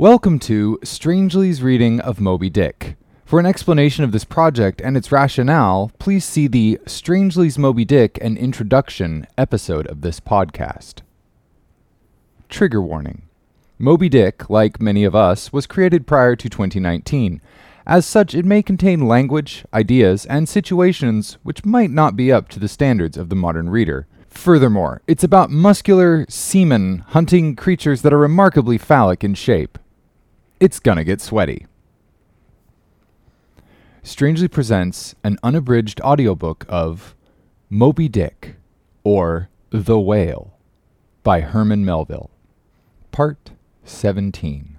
Welcome to Strangely's reading of Moby Dick. For an explanation of this project and its rationale, please see the Strangely's Moby Dick and Introduction episode of this podcast. Trigger warning Moby Dick, like many of us, was created prior to 2019. As such, it may contain language, ideas, and situations which might not be up to the standards of the modern reader. Furthermore, it's about muscular seamen hunting creatures that are remarkably phallic in shape. It's gonna get sweaty. Strangely presents an unabridged audiobook of Moby Dick, or The Whale, by Herman Melville. Part 17.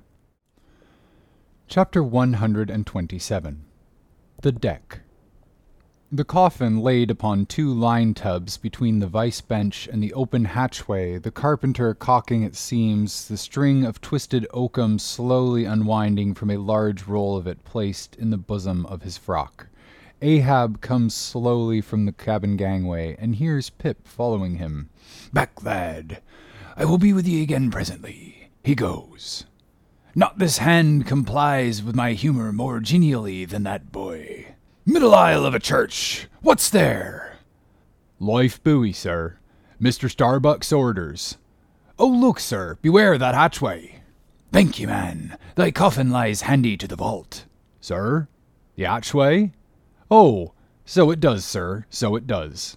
Chapter 127 The Deck. The coffin laid upon two line tubs between the vice bench and the open hatchway, the carpenter caulking its seams, the string of twisted oakum slowly unwinding from a large roll of it placed in the bosom of his frock. Ahab comes slowly from the cabin gangway and hears Pip following him. Back, lad. I will be with ye again presently. He goes. Not this hand complies with my humor more genially than that boy. Middle aisle of a church. What's there? Life buoy, sir. Mr. Starbuck's orders. Oh, look, sir, beware that hatchway. Thank you, man. Thy coffin lies handy to the vault. Sir? The hatchway? Oh, so it does, sir, so it does.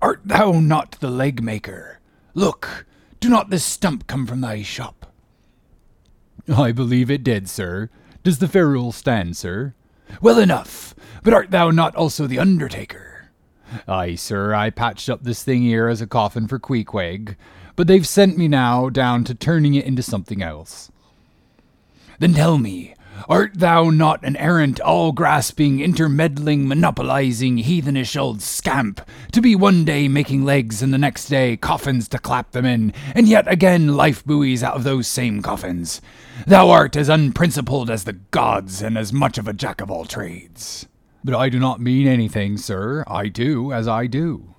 Art thou not the leg maker? Look, do not this stump come from thy shop? I believe it did, sir. Does the ferule stand, sir? Well enough, but art thou not also the undertaker? Aye, sir, I patched up this thing here as a coffin for Queequeg, but they've sent me now down to turning it into something else. Then tell me, art thou not an errant, all grasping, intermeddling, monopolizing, heathenish old scamp, to be one day making legs and the next day coffins to clap them in, and yet again life buoys out of those same coffins? Thou art as unprincipled as the gods, and as much of a jack of all trades. But I do not mean anything, sir. I do as I do.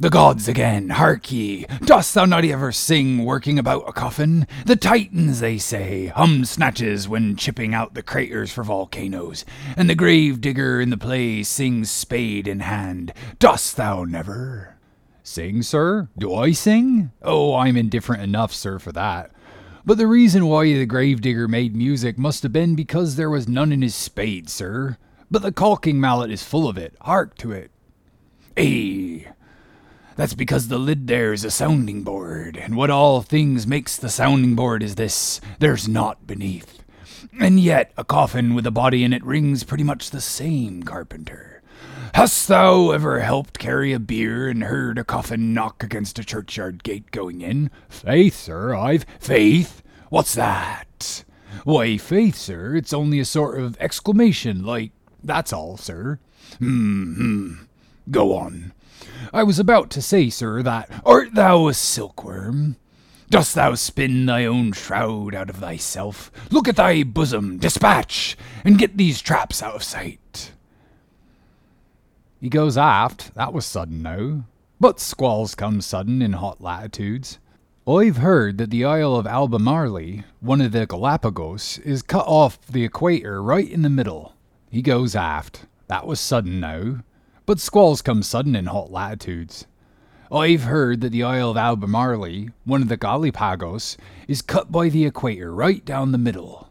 The gods again, hark ye! Dost thou not ever sing working about a coffin? The Titans, they say, hum snatches when chipping out the craters for volcanoes, and the grave digger in the play sings spade in hand. Dost thou never? Sing, sir? Do I sing? Oh, I'm indifferent enough, sir, for that. But the reason why the gravedigger made music must have been because there was none in his spade, sir. But the caulking mallet is full of it. Hark to it. Eh, that's because the lid there's a sounding board, and what all things makes the sounding board is this there's naught beneath. And yet a coffin with a body in it rings pretty much the same, carpenter. Hast thou ever helped carry a bier and heard a coffin knock against a churchyard gate going in? Faith, sir, I've. Faith? What's that? Why, faith, sir, it's only a sort of exclamation, like that's all, sir. Hmm. Go on. I was about to say, sir, that. Art thou a silkworm? Dost thou spin thy own shroud out of thyself? Look at thy bosom, dispatch, and get these traps out of sight. He goes aft. That was sudden now. But squalls come sudden in hot latitudes. I've heard that the Isle of Albemarle, one of the Galapagos, is cut off the equator right in the middle. He goes aft. That was sudden now. But squalls come sudden in hot latitudes. I've heard that the Isle of Albemarle, one of the Galapagos, is cut by the equator right down the middle.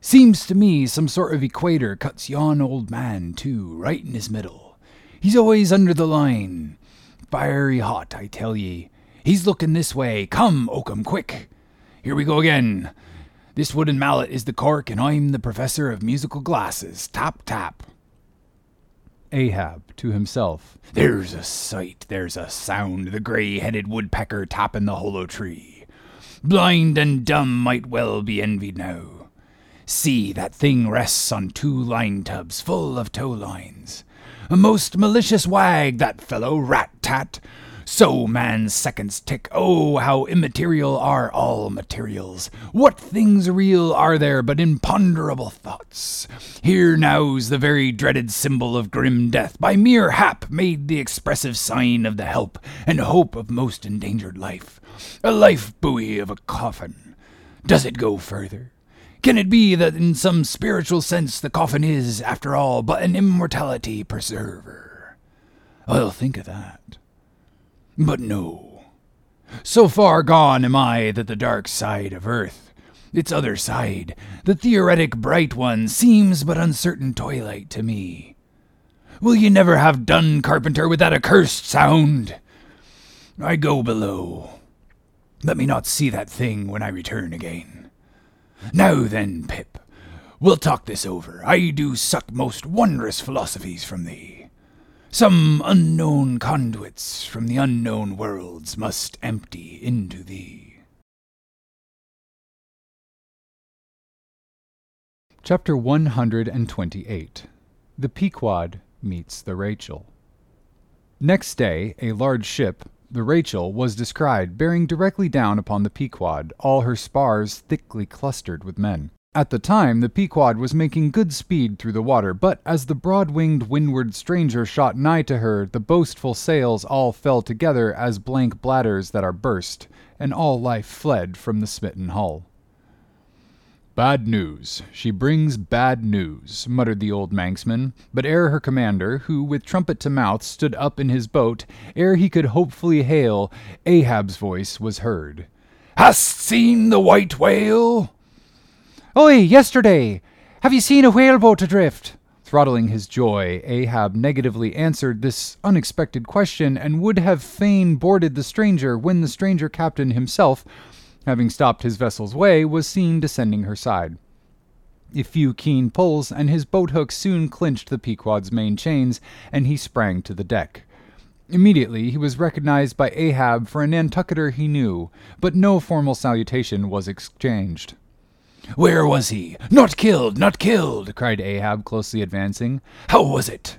Seems to me some sort of equator cuts yon old man, too, right in his middle. He's always under the line. Fiery hot, I tell ye. He's looking this way. Come, Oakum, quick. Here we go again. This wooden mallet is the cork, and I'm the professor of musical glasses. Tap, tap. Ahab to himself. There's a sight, there's a sound, the grey headed woodpecker tapping the hollow tree. Blind and dumb might well be envied now. See, that thing rests on two line tubs full of tow lines. A most malicious wag, that fellow, rat tat. So man's seconds tick. Oh, how immaterial are all materials. What things real are there but imponderable thoughts? Here now's the very dreaded symbol of grim death, by mere hap made the expressive sign of the help and hope of most endangered life. A life buoy of a coffin. Does it go further? Can it be that in some spiritual sense the coffin is, after all, but an immortality preserver? I'll think of that. But no. So far gone am I that the dark side of earth, its other side, the theoretic bright one, seems but uncertain twilight to me. Will ye never have done, carpenter, with that accursed sound? I go below. Let me not see that thing when I return again. Now then, Pip, we'll talk this over. I do suck most wondrous philosophies from thee. Some unknown conduits from the unknown worlds must empty into thee. Chapter 128 The Pequod Meets the Rachel. Next day, a large ship, the Rachel was descried bearing directly down upon the Pequod, all her spars thickly clustered with men. At the time, the Pequod was making good speed through the water, but as the broad winged windward stranger shot nigh to her, the boastful sails all fell together as blank bladders that are burst, and all life fled from the smitten hull. Bad news. She brings bad news, muttered the old Manxman. But ere her commander, who with trumpet to mouth stood up in his boat, ere he could hopefully hail, Ahab's voice was heard. Hast seen the white whale? Oi, yesterday! Have you seen a whaleboat adrift? Throttling his joy, Ahab negatively answered this unexpected question and would have fain boarded the stranger when the stranger captain himself having stopped his vessel's way, was seen descending her side. A few keen pulls, and his boat hook soon clinched the Pequod's main chains, and he sprang to the deck. Immediately he was recognized by Ahab for a Nantucketer he knew, but no formal salutation was exchanged. Where was he? Not killed, not killed, cried Ahab, closely advancing. How was it?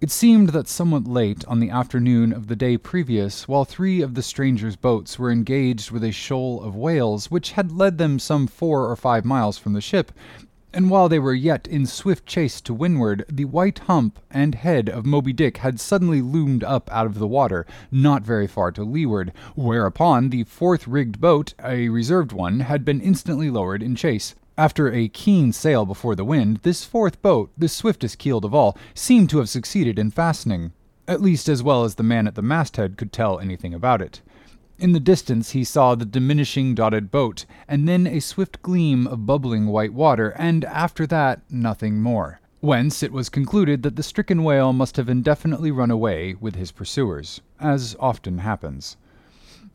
It seemed that somewhat late on the afternoon of the day previous, while three of the strangers' boats were engaged with a shoal of whales which had led them some four or five miles from the ship, and while they were yet in swift chase to windward, the white hump and head of Moby Dick had suddenly loomed up out of the water, not very far to leeward, whereupon the fourth rigged boat, a reserved one, had been instantly lowered in chase. After a keen sail before the wind, this fourth boat, the swiftest keeled of all, seemed to have succeeded in fastening, at least as well as the man at the masthead could tell anything about it. In the distance he saw the diminishing dotted boat, and then a swift gleam of bubbling white water, and after that nothing more. Whence it was concluded that the stricken whale must have indefinitely run away with his pursuers, as often happens.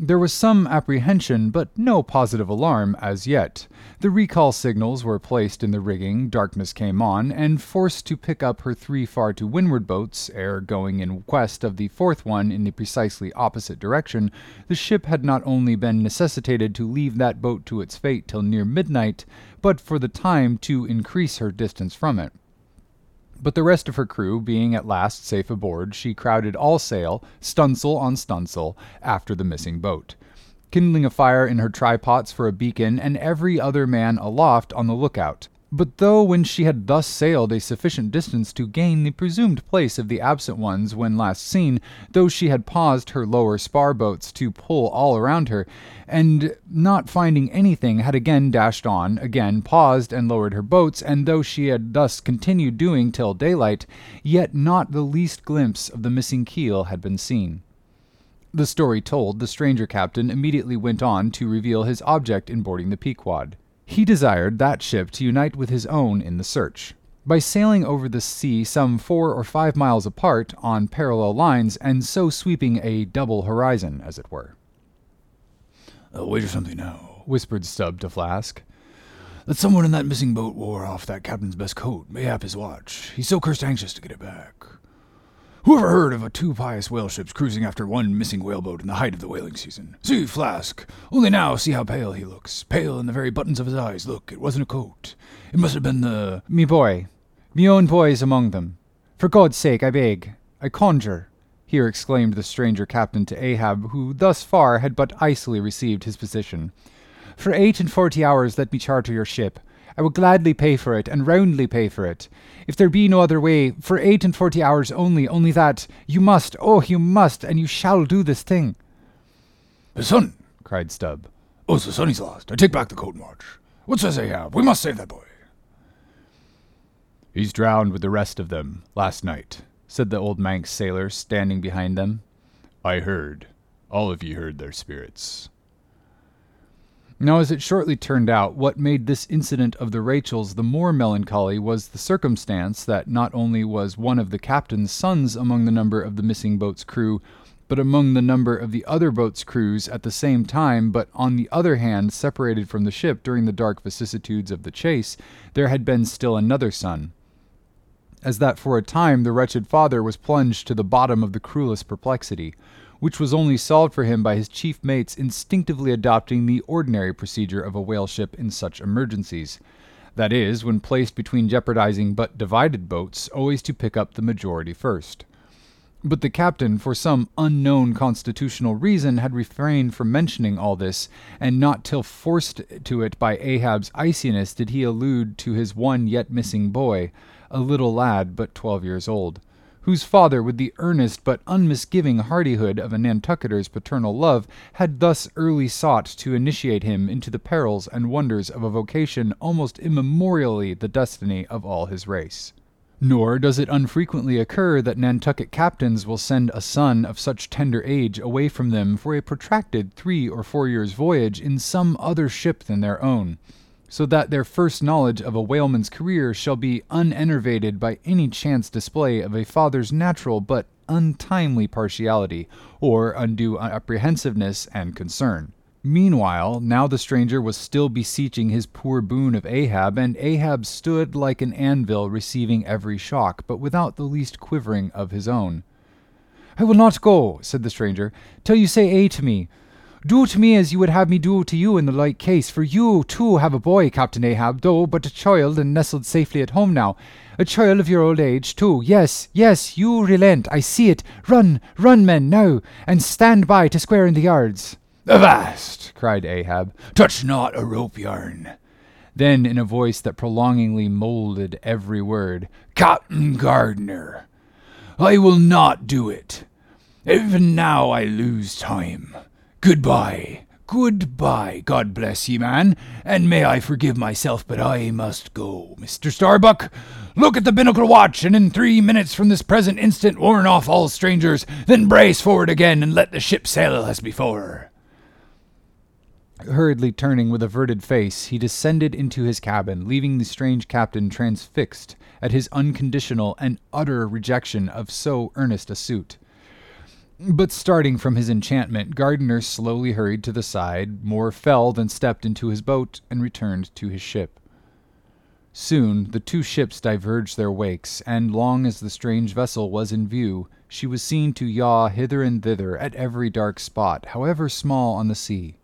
There was some apprehension, but no positive alarm as yet. The recall signals were placed in the rigging, darkness came on, and forced to pick up her three far to windward boats, ere going in quest of the fourth one in the precisely opposite direction, the ship had not only been necessitated to leave that boat to its fate till near midnight, but for the time to increase her distance from it. But the rest of her crew being at last safe aboard, she crowded all sail, stunsail on stunsail, after the missing boat, kindling a fire in her trypots for a beacon, and every other man aloft on the lookout. But though when she had thus sailed a sufficient distance to gain the presumed place of the absent ones when last seen, though she had paused her lower spar boats to pull all around her, and not finding anything had again dashed on, again paused and lowered her boats, and though she had thus continued doing till daylight, yet not the least glimpse of the missing keel had been seen. The story told, the stranger captain immediately went on to reveal his object in boarding the Pequod. He desired that ship to unite with his own in the search. By sailing over the sea some four or five miles apart on parallel lines, and so sweeping a double horizon, as it were. Oh, I'll wager something now, whispered Stubb to Flask. That someone in that missing boat wore off that captain's best coat, mayhap his watch. He's so cursed anxious to get it back. Whoever heard of two pious whale ships cruising after one missing whaleboat in the height of the whaling season? See, Flask, only now see how pale he looks. Pale in the very buttons of his eyes. Look, it wasn't a coat. It must have been the. Me boy. Me own boys among them. For God's sake, I beg. I conjure. Here exclaimed the stranger captain to Ahab, who thus far had but icily received his position. For eight and forty hours let me charter your ship. I will gladly pay for it, and roundly pay for it. If there be no other way, for eight and forty hours only, only that, you must, oh, you must, and you shall do this thing. The son, cried Stubb. Oh, the son is lost. I take back the coat and march. What says Ahab? We must save that boy. He's drowned with the rest of them last night, said the old Manx sailor standing behind them. I heard. All of ye heard their spirits. Now, as it shortly turned out, what made this incident of the Rachels the more melancholy was the circumstance that not only was one of the captain's sons among the number of the missing boat's crew, but among the number of the other boat's crews at the same time, but on the other hand separated from the ship during the dark vicissitudes of the chase, there had been still another son. As that for a time the wretched father was plunged to the bottom of the cruelest perplexity which was only solved for him by his chief mates instinctively adopting the ordinary procedure of a whale ship in such emergencies. That is, when placed between jeopardizing but divided boats, always to pick up the majority first. But the captain, for some unknown constitutional reason, had refrained from mentioning all this, and not till forced to it by Ahab's iciness did he allude to his one yet missing boy, a little lad but twelve years old whose father, with the earnest but unmisgiving hardihood of a Nantucketer's paternal love, had thus early sought to initiate him into the perils and wonders of a vocation almost immemorially the destiny of all his race. Nor does it unfrequently occur that Nantucket captains will send a son of such tender age away from them for a protracted three or four years' voyage in some other ship than their own so that their first knowledge of a whaleman's career shall be unenervated by any chance display of a father's natural but untimely partiality, or undue apprehensiveness and concern. Meanwhile, now the stranger was still beseeching his poor boon of Ahab, and Ahab stood like an anvil receiving every shock, but without the least quivering of his own. I will not go, said the stranger, till you say A to me. Do to me as you would have me do to you in the like case, for you too have a boy, Captain Ahab, though but a child and nestled safely at home now. A child of your old age, too. Yes, yes, you relent. I see it. Run, run, men, now, and stand by to square in the yards. Avast! cried Ahab. Touch not a rope yarn. Then, in a voice that prolongingly moulded every word, Captain Gardiner, I will not do it. Even now I lose time. Goodbye. Goodbye. God bless ye, man. And may I forgive myself, but I must go. Mr. Starbuck, look at the binnacle watch, and in three minutes from this present instant warn off all strangers, then brace forward again and let the ship sail as before. Hurriedly turning with averted face, he descended into his cabin, leaving the strange captain transfixed at his unconditional and utter rejection of so earnest a suit. But starting from his enchantment, Gardiner slowly hurried to the side, more fell than stepped into his boat, and returned to his ship. Soon the two ships diverged their wakes, and long as the strange vessel was in view, she was seen to yaw hither and thither at every dark spot, however small on the sea.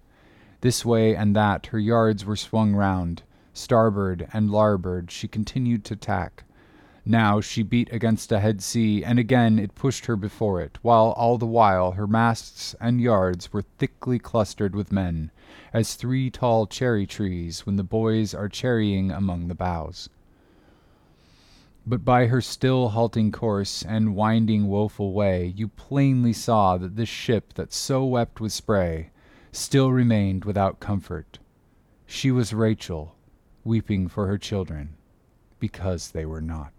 This way and that her yards were swung round. Starboard and larboard she continued to tack. Now she beat against a head sea, and again it pushed her before it, while all the while her masts and yards were thickly clustered with men, as three tall cherry trees when the boys are cherrying among the boughs. But by her still halting course and winding woeful way, you plainly saw that this ship that so wept with spray still remained without comfort. She was Rachel, weeping for her children, because they were not.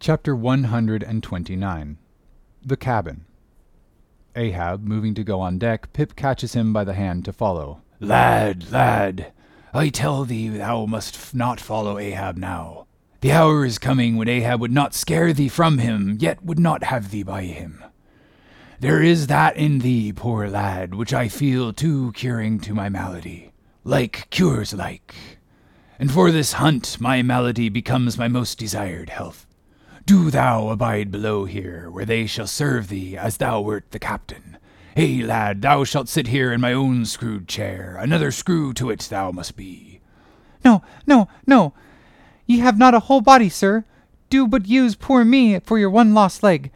Chapter 129 The Cabin Ahab, moving to go on deck, Pip catches him by the hand to follow. Lad, lad, I tell thee thou must f- not follow Ahab now. The hour is coming when Ahab would not scare thee from him, yet would not have thee by him. There is that in thee, poor lad, which I feel too curing to my malady. Like cures like. And for this hunt my malady becomes my most desired health. Do thou abide below here, where they shall serve thee as thou wert the captain. Hey, lad, thou shalt sit here in my own screwed chair. Another screw to it thou must be. No, no, no. Ye have not a whole body, sir. Do but use poor me for your one lost leg.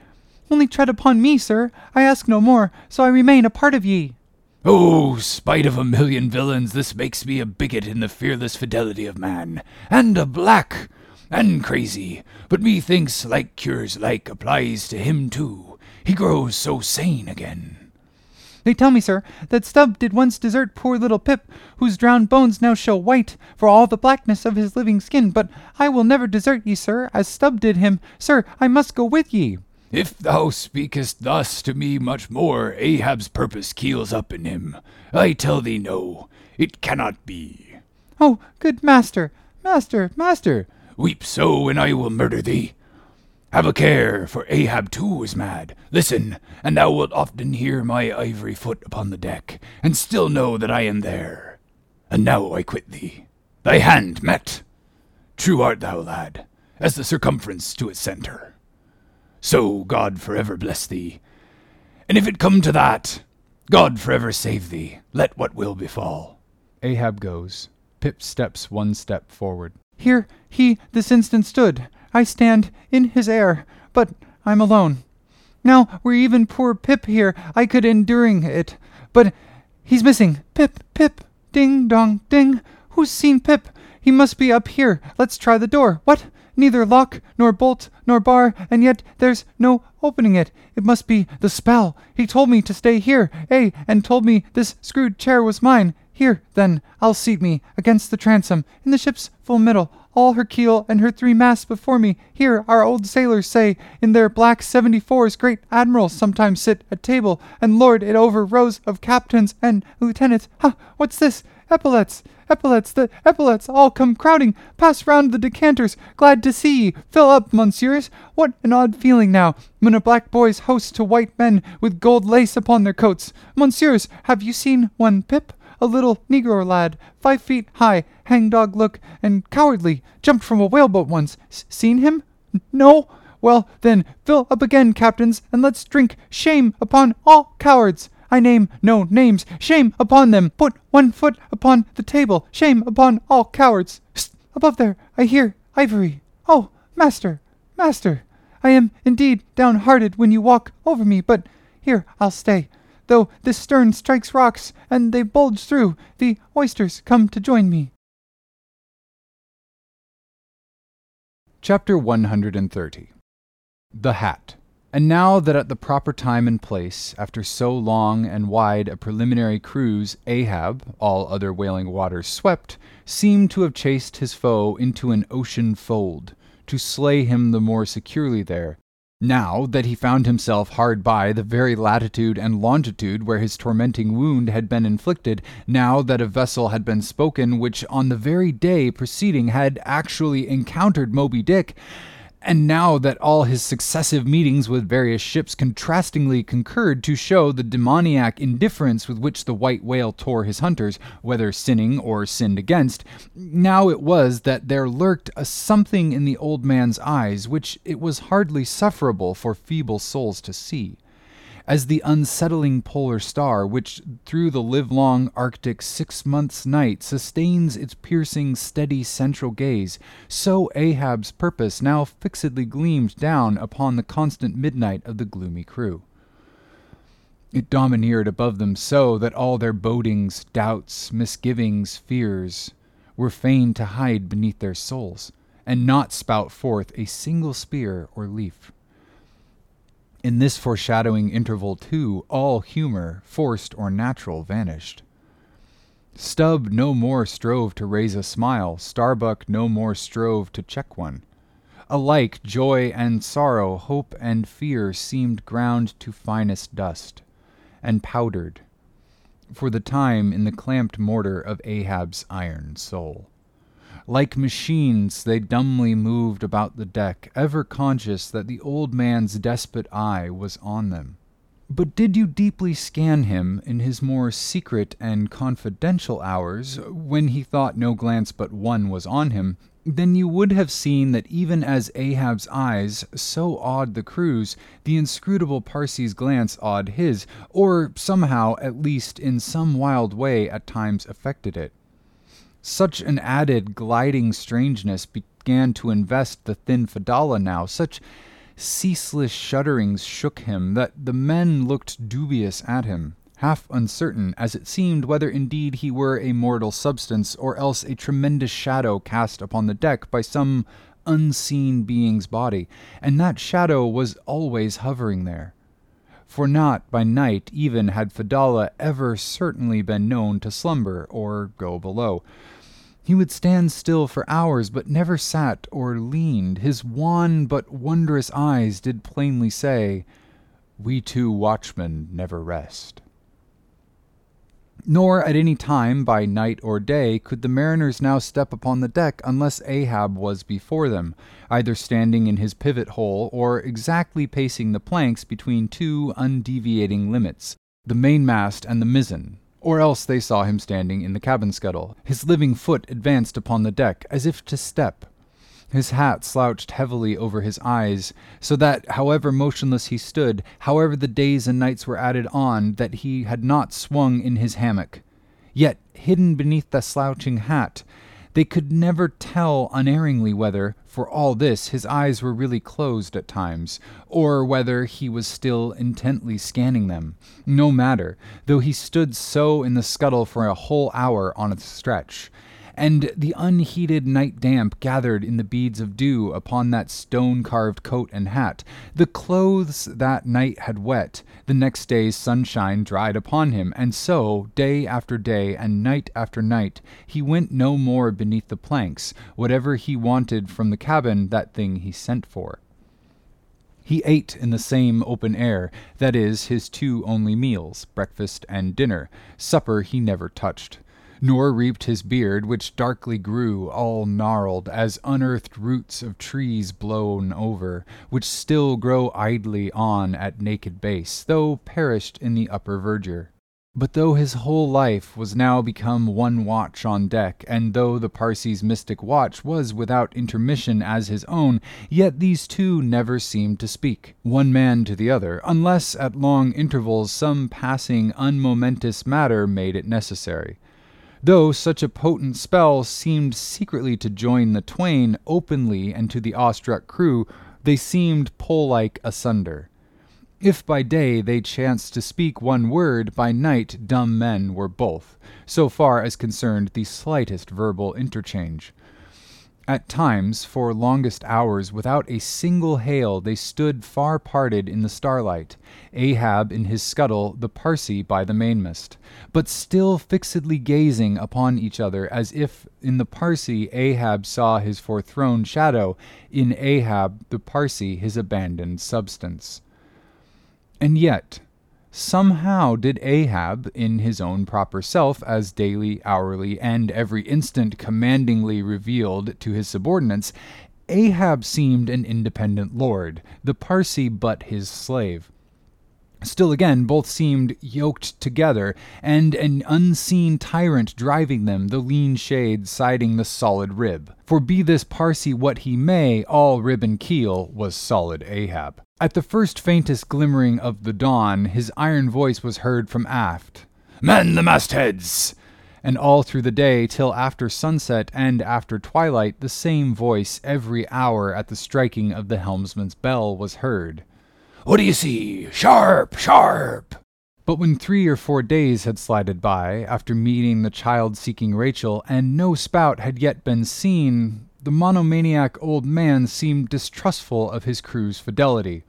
Only tread upon me, sir. I ask no more, so I remain a part of ye. Oh, spite of a million villains, this makes me a bigot in the fearless fidelity of man, and a black and crazy, but methinks like cures like applies to him too. He grows so sane again. They tell me, sir, that Stubb did once desert poor little Pip, whose drowned bones now show white for all the blackness of his living skin. But I will never desert ye, sir, as Stubb did him. Sir, I must go with ye. If thou speakest thus to me much more, Ahab's purpose keels up in him. I tell thee no, it cannot be. Oh, good master, master, master. Weep so, and I will murder thee. Have a care, for Ahab too is mad. Listen, and thou wilt often hear my ivory foot upon the deck, and still know that I am there. And now I quit thee. Thy hand met. True art thou, lad, as the circumference to its centre. So God forever bless thee. And if it come to that, God forever save thee, let what will befall. Ahab goes. Pip steps one step forward. Here he this instant stood. I stand in his air, but I'm alone. Now were even poor Pip here, I could enduring it. But he's missing. Pip, Pip, ding dong, ding. Who's seen Pip? He must be up here. Let's try the door. What? Neither lock, nor bolt, nor bar, and yet there's no opening it. It must be the spell. He told me to stay here, eh, and told me this screwed chair was mine. Here, then, I'll seat me against the transom, in the ship's full middle, all her keel and her three masts before me. Here our old sailors say in their black seventy fours great admirals sometimes sit at table and lord it over rows of captains and lieutenants. Ha! What's this? Epaulets! Epaulets! The epaulets all come crowding. Pass round the decanters. Glad to see ye. Fill up, monsieurs. What an odd feeling now, when a black boy's host to white men with gold lace upon their coats. Monsieurs, have you seen one Pip? A little negro lad, five feet high, hangdog look, and cowardly, jumped from a whaleboat once. S- seen him? N- no? Well, then, fill up again, captains, and let's drink shame upon all cowards. I name no names. Shame upon them. Put one foot upon the table. Shame upon all cowards. Psst! Above there, I hear ivory. Oh, master, master, I am indeed downhearted when you walk over me, but here I'll stay though this stern strikes rocks, and they bulge through, the oysters come to join me. Chapter 130 The Hat. And now that at the proper time and place, after so long and wide a preliminary cruise, Ahab, all other wailing waters swept, seemed to have chased his foe into an ocean fold, to slay him the more securely there, now that he found himself hard by the very latitude and longitude where his tormenting wound had been inflicted, now that a vessel had been spoken which on the very day preceding had actually encountered Moby Dick, and now that all his successive meetings with various ships contrastingly concurred to show the demoniac indifference with which the white whale tore his hunters, whether sinning or sinned against, now it was that there lurked a something in the old man's eyes which it was hardly sufferable for feeble souls to see as the unsettling polar star which through the livelong Arctic six months' night sustains its piercing, steady central gaze, so Ahab's purpose now fixedly gleamed down upon the constant midnight of the gloomy crew. It domineered above them so that all their bodings, doubts, misgivings, fears were fain to hide beneath their souls, and not spout forth a single spear or leaf. In this foreshadowing interval, too, all humor, forced or natural, vanished. Stubb no more strove to raise a smile, Starbuck no more strove to check one. Alike joy and sorrow, hope and fear seemed ground to finest dust, and powdered, for the time in the clamped mortar of Ahab's iron soul. Like machines, they dumbly moved about the deck, ever conscious that the old man's despot eye was on them. But did you deeply scan him in his more secret and confidential hours, when he thought no glance but one was on him, then you would have seen that even as Ahab's eyes so awed the crew's, the inscrutable Parsee's glance awed his, or somehow, at least in some wild way, at times affected it. Such an added gliding strangeness began to invest the thin Fedallah now, such ceaseless shudderings shook him, that the men looked dubious at him, half uncertain, as it seemed, whether indeed he were a mortal substance, or else a tremendous shadow cast upon the deck by some unseen being's body, and that shadow was always hovering there for not by night even had Fedallah ever certainly been known to slumber or go below. He would stand still for hours, but never sat or leaned. His wan but wondrous eyes did plainly say, We two watchmen never rest. Nor at any time, by night or day, could the mariners now step upon the deck unless Ahab was before them, either standing in his pivot hole or exactly pacing the planks between two undeviating limits, the mainmast and the mizzen, or else they saw him standing in the cabin scuttle, his living foot advanced upon the deck, as if to step, his hat slouched heavily over his eyes, so that, however motionless he stood, however the days and nights were added on, that he had not swung in his hammock. Yet, hidden beneath the slouching hat, they could never tell unerringly whether, for all this, his eyes were really closed at times, or whether he was still intently scanning them. No matter, though he stood so in the scuttle for a whole hour on a stretch and the unheated night damp gathered in the beads of dew upon that stone carved coat and hat. The clothes that night had wet, the next day's sunshine dried upon him, and so, day after day and night after night, he went no more beneath the planks. Whatever he wanted from the cabin, that thing he sent for. He ate in the same open air, that is, his two only meals, breakfast and dinner. Supper he never touched nor reaped his beard, which darkly grew, all gnarled, as unearthed roots of trees blown over, which still grow idly on at naked base, though perished in the upper verdure. But though his whole life was now become one watch on deck, and though the Parsee's mystic watch was without intermission as his own, yet these two never seemed to speak, one man to the other, unless at long intervals some passing unmomentous matter made it necessary though such a potent spell seemed secretly to join the twain openly and to the awestruck crew, they seemed pole like asunder. If by day they chanced to speak one word, by night dumb men were both, so far as concerned the slightest verbal interchange. At times, for longest hours, without a single hail, they stood far parted in the starlight, Ahab in his scuttle, the Parsee by the mainmast, but still fixedly gazing upon each other, as if in the Parsee Ahab saw his forethrown shadow, in Ahab the Parsee his abandoned substance. And yet, Somehow did Ahab, in his own proper self, as daily, hourly, and every instant commandingly revealed to his subordinates, Ahab seemed an independent lord, the Parsee but his slave. Still again, both seemed yoked together, and an unseen tyrant driving them, the lean shade siding the solid rib. For be this Parsee what he may, all rib and keel was solid Ahab. At the first faintest glimmering of the dawn, his iron voice was heard from aft. Man the mastheads! And all through the day, till after sunset and after twilight, the same voice every hour at the striking of the helmsman's bell was heard. What do you see? Sharp! Sharp! But when three or four days had slided by, after meeting the child seeking Rachel, and no spout had yet been seen, the monomaniac old man seemed distrustful of his crew's fidelity.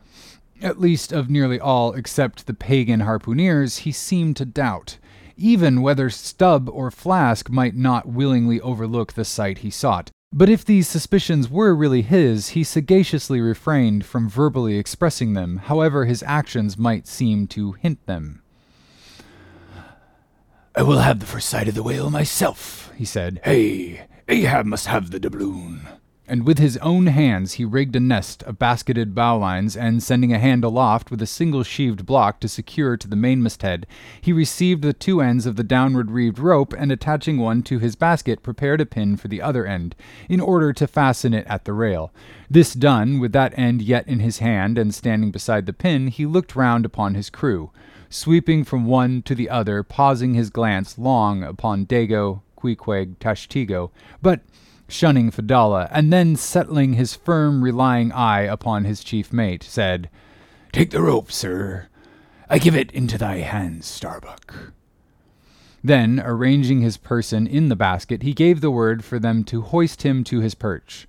At least of nearly all except the pagan harpooneers, he seemed to doubt, even whether Stubb or Flask might not willingly overlook the sight he sought. But if these suspicions were really his, he sagaciously refrained from verbally expressing them, however his actions might seem to hint them. I will have the first sight of the whale myself, he said. Hey, Ahab must have the doubloon and with his own hands he rigged a nest of basketed bowlines, and sending a hand aloft with a single sheaved block to secure to the mainmast head, he received the two ends of the downward reeved rope, and attaching one to his basket, prepared a pin for the other end, in order to fasten it at the rail. This done, with that end yet in his hand, and standing beside the pin, he looked round upon his crew, sweeping from one to the other, pausing his glance long upon Daggoo, Queequeg, Tashtego, but shunning Fedallah, and then settling his firm, relying eye upon his chief mate, said, Take the rope, sir. I give it into thy hands, Starbuck. Then, arranging his person in the basket, he gave the word for them to hoist him to his perch.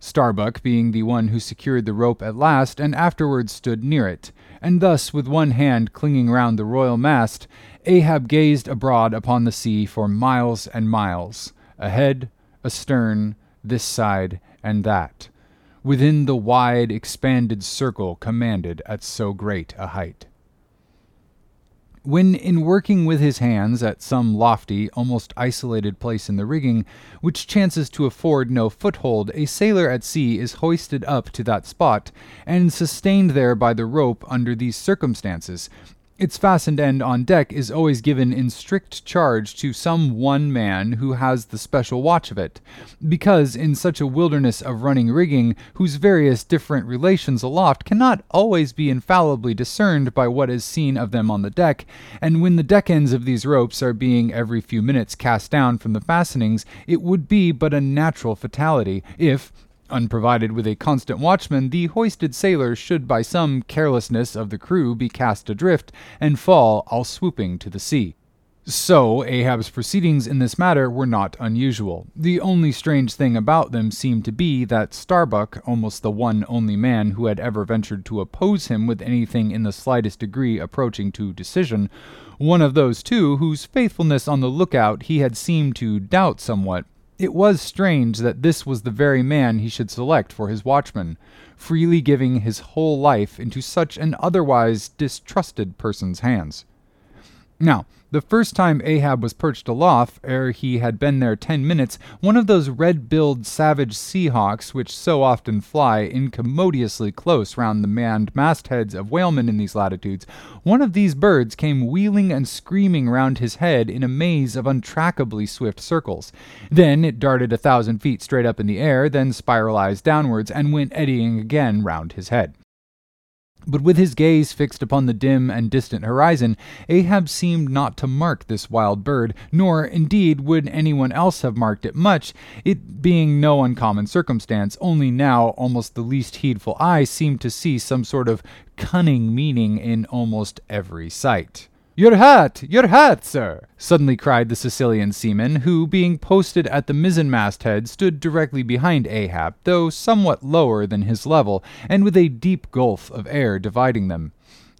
Starbuck being the one who secured the rope at last and afterwards stood near it, and thus with one hand clinging round the royal mast, Ahab gazed abroad upon the sea for miles and miles, ahead, astern, this side, and that, within the wide expanded circle commanded at so great a height. When in working with his hands at some lofty, almost isolated place in the rigging, which chances to afford no foothold, a sailor at sea is hoisted up to that spot, and sustained there by the rope under these circumstances, its fastened end on deck is always given in strict charge to some one man who has the special watch of it, because in such a wilderness of running rigging, whose various different relations aloft cannot always be infallibly discerned by what is seen of them on the deck, and when the deck ends of these ropes are being every few minutes cast down from the fastenings, it would be but a natural fatality if, Unprovided with a constant watchman, the hoisted sailor should by some carelessness of the crew be cast adrift and fall all swooping to the sea. So, Ahab's proceedings in this matter were not unusual. The only strange thing about them seemed to be that Starbuck, almost the one only man who had ever ventured to oppose him with anything in the slightest degree approaching to decision, one of those two whose faithfulness on the lookout he had seemed to doubt somewhat, it was strange that this was the very man he should select for his watchman, freely giving his whole life into such an otherwise distrusted person's hands. Now, the first time Ahab was perched aloft, ere he had been there ten minutes, one of those red billed savage sea hawks which so often fly incommodiously close round the manned mastheads of whalemen in these latitudes, one of these birds came wheeling and screaming round his head in a maze of untrackably swift circles. Then it darted a thousand feet straight up in the air, then spiralized downwards, and went eddying again round his head. But with his gaze fixed upon the dim and distant horizon, Ahab seemed not to mark this wild bird, nor, indeed, would anyone else have marked it much, it being no uncommon circumstance, only now almost the least heedful eye seemed to see some sort of cunning meaning in almost every sight. Your hat! Your hat, sir! suddenly cried the Sicilian seaman, who, being posted at the mizzenmast head, stood directly behind Ahab, though somewhat lower than his level, and with a deep gulf of air dividing them.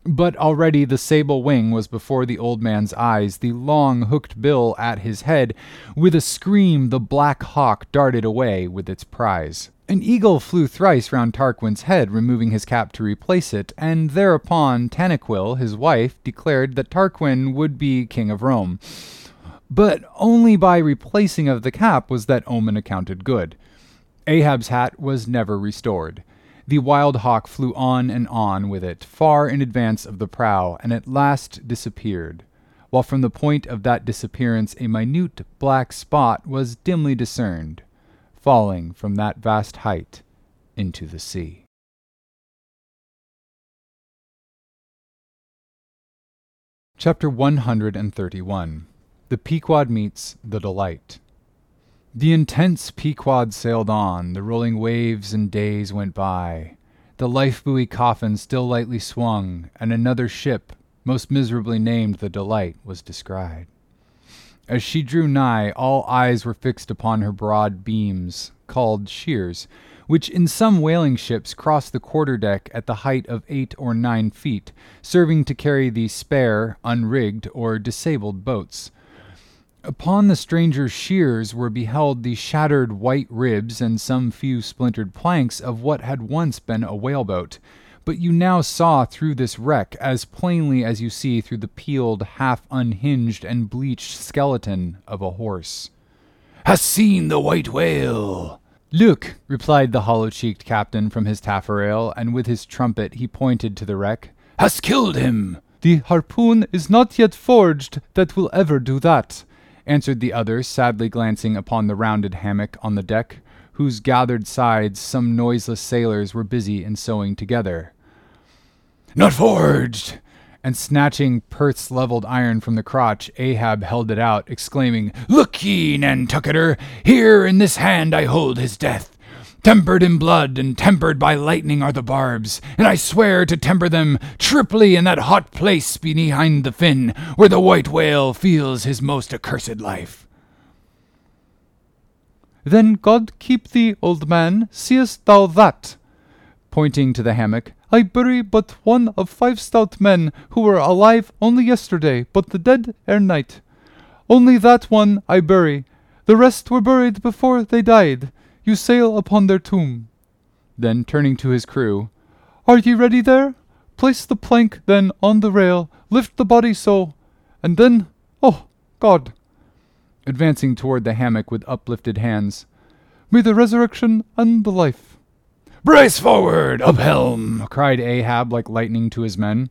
But already the sable wing was before the old man's eyes, the long hooked bill at his head. With a scream, the black hawk darted away with its prize. An eagle flew thrice round Tarquin's head, removing his cap to replace it, and thereupon Tanaquil, his wife, declared that Tarquin would be king of Rome. But only by replacing of the cap was that omen accounted good. Ahab's hat was never restored. The wild hawk flew on and on with it, far in advance of the prow, and at last disappeared, while from the point of that disappearance a minute black spot was dimly discerned falling from that vast height into the sea. Chapter 131 The Pequod Meets the Delight. The intense Pequod sailed on, the rolling waves and days went by. The life buoy coffin still lightly swung, and another ship, most miserably named the Delight, was descried. As she drew nigh, all eyes were fixed upon her broad beams, called shears, which in some whaling ships cross the quarter deck at the height of eight or nine feet, serving to carry the spare, unrigged, or disabled boats. Upon the stranger's shears were beheld the shattered white ribs and some few splintered planks of what had once been a whaleboat but you now saw through this wreck as plainly as you see through the peeled, half unhinged, and bleached skeleton of a horse. Has seen the white whale? Look, replied the hollow cheeked captain from his taffrail, and with his trumpet he pointed to the wreck. Has killed him? The harpoon is not yet forged that will ever do that, answered the other, sadly glancing upon the rounded hammock on the deck, whose gathered sides some noiseless sailors were busy in sewing together. Not forged! And snatching Perth's leveled iron from the crotch, Ahab held it out, exclaiming, Look ye, Nantucketer, here in this hand I hold his death. Tempered in blood and tempered by lightning are the barbs, and I swear to temper them triply in that hot place behind the fin, where the white whale feels his most accursed life. Then God keep thee, old man, seest thou that? Pointing to the hammock, I bury but one of five stout men who were alive only yesterday, but the dead ere night. Only that one I bury. The rest were buried before they died. You sail upon their tomb. Then turning to his crew, Are ye ready there? Place the plank then on the rail, lift the body so, and then, oh, God! Advancing toward the hammock with uplifted hands, May the resurrection and the life. Brace forward, up helm! cried Ahab like lightning to his men.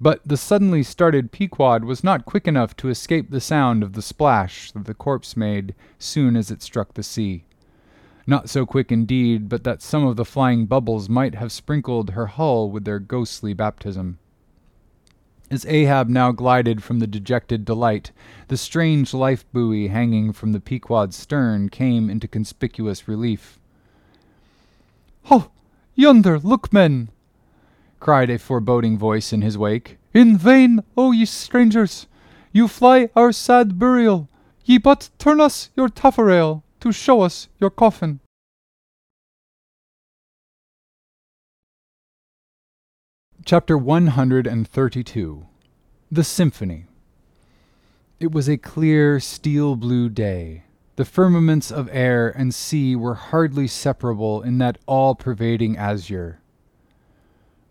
But the suddenly started Pequod was not quick enough to escape the sound of the splash that the corpse made soon as it struck the sea. Not so quick indeed, but that some of the flying bubbles might have sprinkled her hull with their ghostly baptism. As Ahab now glided from the dejected delight, the strange life buoy hanging from the Pequod's stern came into conspicuous relief. Ho! Yonder, look, men! cried a foreboding voice in his wake. In vain, O ye strangers! You fly our sad burial. Ye but turn us your tafferail to show us your coffin. Chapter 132 The Symphony It was a clear, steel blue day. The firmaments of air and sea were hardly separable in that all pervading azure.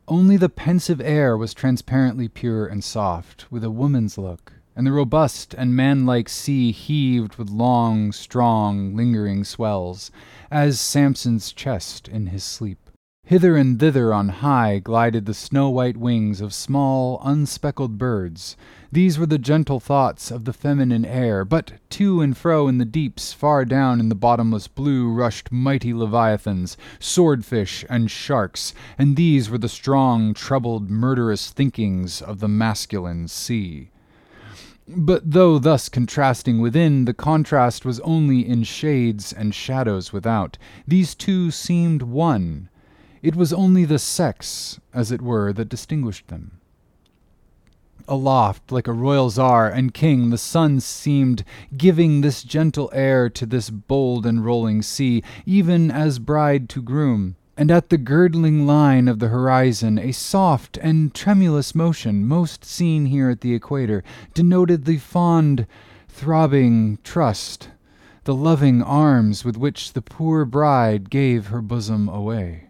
Only the pensive air was transparently pure and soft, with a woman's look, and the robust and manlike sea heaved with long, strong, lingering swells, as Samson's chest in his sleep. Hither and thither on high glided the snow white wings of small, unspeckled birds. These were the gentle thoughts of the feminine air, but to and fro in the deeps, far down in the bottomless blue, rushed mighty leviathans, swordfish, and sharks, and these were the strong, troubled, murderous thinkings of the masculine sea. But though thus contrasting within, the contrast was only in shades and shadows without. These two seemed one it was only the sex, as it were, that distinguished them. Aloft, like a royal czar and king, the sun seemed giving this gentle air to this bold and rolling sea, even as bride to groom. And at the girdling line of the horizon, a soft and tremulous motion, most seen here at the equator, denoted the fond, throbbing trust, the loving arms with which the poor bride gave her bosom away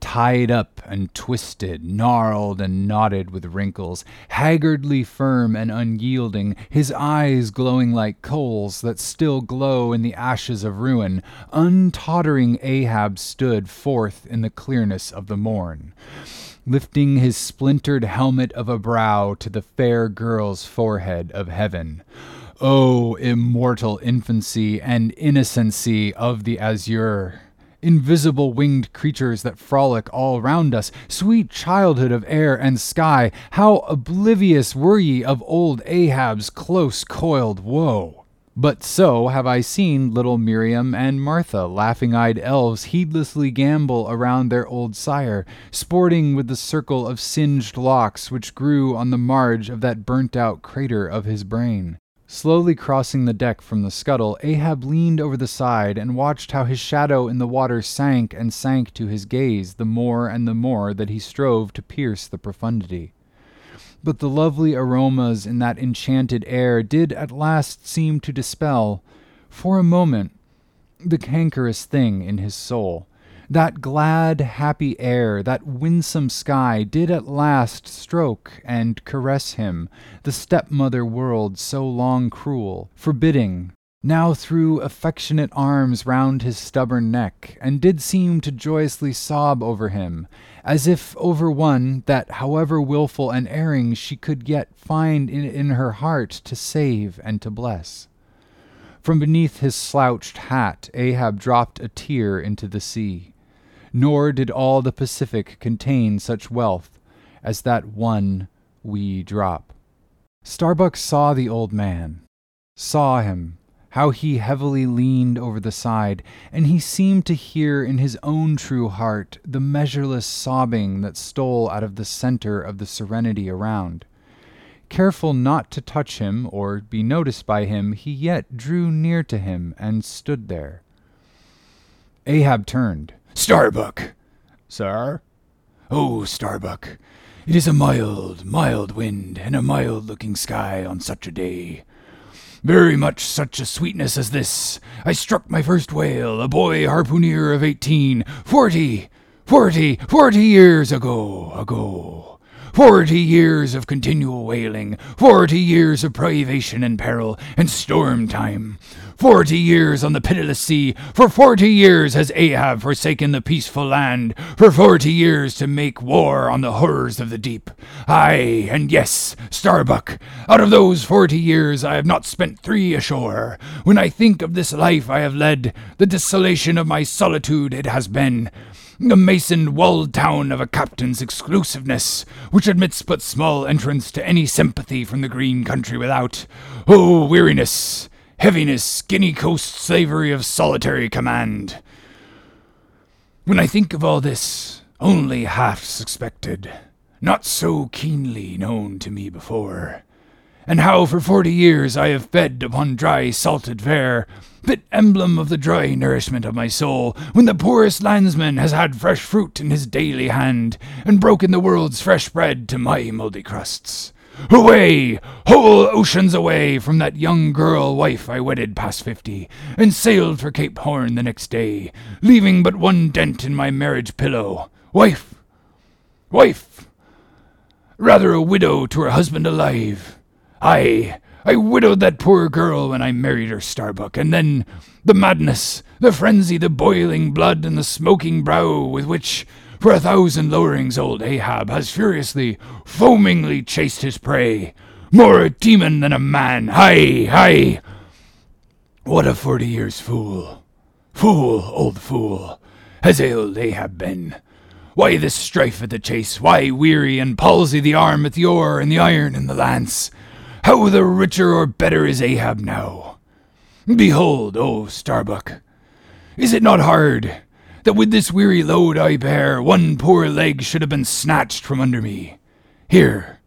tied up and twisted, gnarled and knotted with wrinkles, haggardly firm and unyielding, his eyes glowing like coals that still glow in the ashes of ruin, untottering Ahab stood forth in the clearness of the morn. Lifting his splintered helmet of a brow to the fair girl's forehead of heaven. O immortal infancy and innocency of the azure! Invisible winged creatures that frolic all round us, sweet childhood of air and sky, how oblivious were ye of old Ahab's close coiled woe! But so have I seen little Miriam and Martha, laughing eyed elves, heedlessly gambol around their old sire, sporting with the circle of singed locks which grew on the marge of that burnt out crater of his brain. Slowly crossing the deck from the scuttle, Ahab leaned over the side and watched how his shadow in the water sank and sank to his gaze the more and the more that he strove to pierce the profundity. But the lovely aromas in that enchanted air did at last seem to dispel, for a moment, the cankerous thing in his soul. That glad, happy air, that winsome sky, did at last stroke and caress him, the stepmother world so long cruel, forbidding, now threw affectionate arms round his stubborn neck, and did seem to joyously sob over him, as if over one that, however wilful and erring, she could yet find in, in her heart to save and to bless. From beneath his slouched hat, Ahab dropped a tear into the sea nor did all the Pacific contain such wealth as that one wee drop. Starbuck saw the old man, saw him, how he heavily leaned over the side, and he seemed to hear in his own true heart the measureless sobbing that stole out of the center of the serenity around. Careful not to touch him or be noticed by him, he yet drew near to him and stood there Ahab turned. Starbuck! Sir? Oh, Starbuck, it is a mild, mild wind and a mild looking sky on such a day. Very much such a sweetness as this. I struck my first whale, a boy harpooner of eighteen, forty, forty, forty years ago, ago. Forty years of continual whaling, forty years of privation and peril and storm time, Forty years on the pitiless sea, for forty years has Ahab forsaken the peaceful land, for forty years to make war on the horrors of the deep. Ay, and yes, Starbuck, out of those forty years I have not spent three ashore. When I think of this life I have led, the desolation of my solitude it has been the masoned walled town of a captain's exclusiveness, which admits but small entrance to any sympathy from the green country without. Oh, weariness! Heaviness, Guinea coast slavery of solitary command. When I think of all this, only half suspected, not so keenly known to me before, and how for forty years I have fed upon dry salted fare, fit emblem of the dry nourishment of my soul, when the poorest landsman has had fresh fruit in his daily hand, and broken the world's fresh bread to my mouldy crusts. Away, whole oceans away from that young girl wife I wedded past fifty, and sailed for Cape Horn the next day, leaving but one dent in my marriage pillow. Wife! Wife! Rather a widow to her husband alive. Aye, I widowed that poor girl when I married her, Starbuck, and then the madness, the frenzy, the boiling blood, and the smoking brow with which for a thousand lowerings old Ahab has furiously, foamingly chased his prey. More a demon than a man. Hi, hi! What a forty years fool, fool, old fool, has old Ahab been. Why this strife at the chase? Why weary and palsy the arm at the oar and the iron and the lance? How the richer or better is Ahab now? Behold, O Starbuck, is it not hard that with this weary load I bear, one poor leg should have been snatched from under me. Here,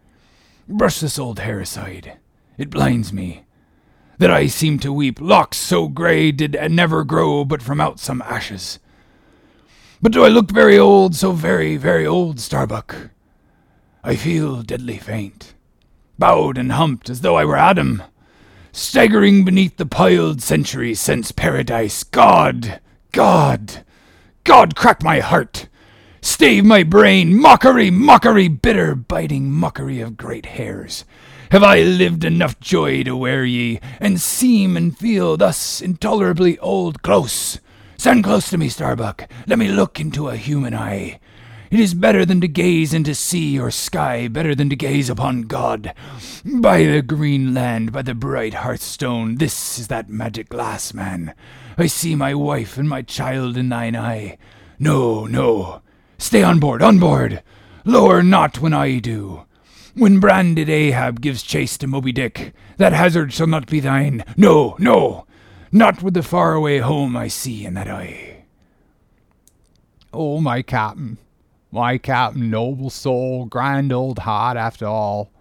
brush this old hair aside. It blinds me. That I seem to weep, locks so grey did never grow but from out some ashes. But do I look very old, so very, very old, Starbuck? I feel deadly faint, bowed and humped as though I were Adam, staggering beneath the piled centuries since paradise. God! God! God crack my heart! Stave my brain! Mockery, mockery, bitter, biting mockery of great hairs! Have I lived enough joy to wear ye, and seem and feel thus intolerably old? Close! Stand close to me, Starbuck. Let me look into a human eye. It is better than to gaze into sea or sky, better than to gaze upon God. By the green land, by the bright hearthstone, this is that magic glass, man. I see my wife and my child in thine eye. No, no. Stay on board, on board. Lower not when I do. When branded Ahab gives chase to Moby Dick, that hazard shall not be thine. No, no. Not with the faraway home I see in that eye. Oh, my captain, my captain, noble soul, grand old heart after all.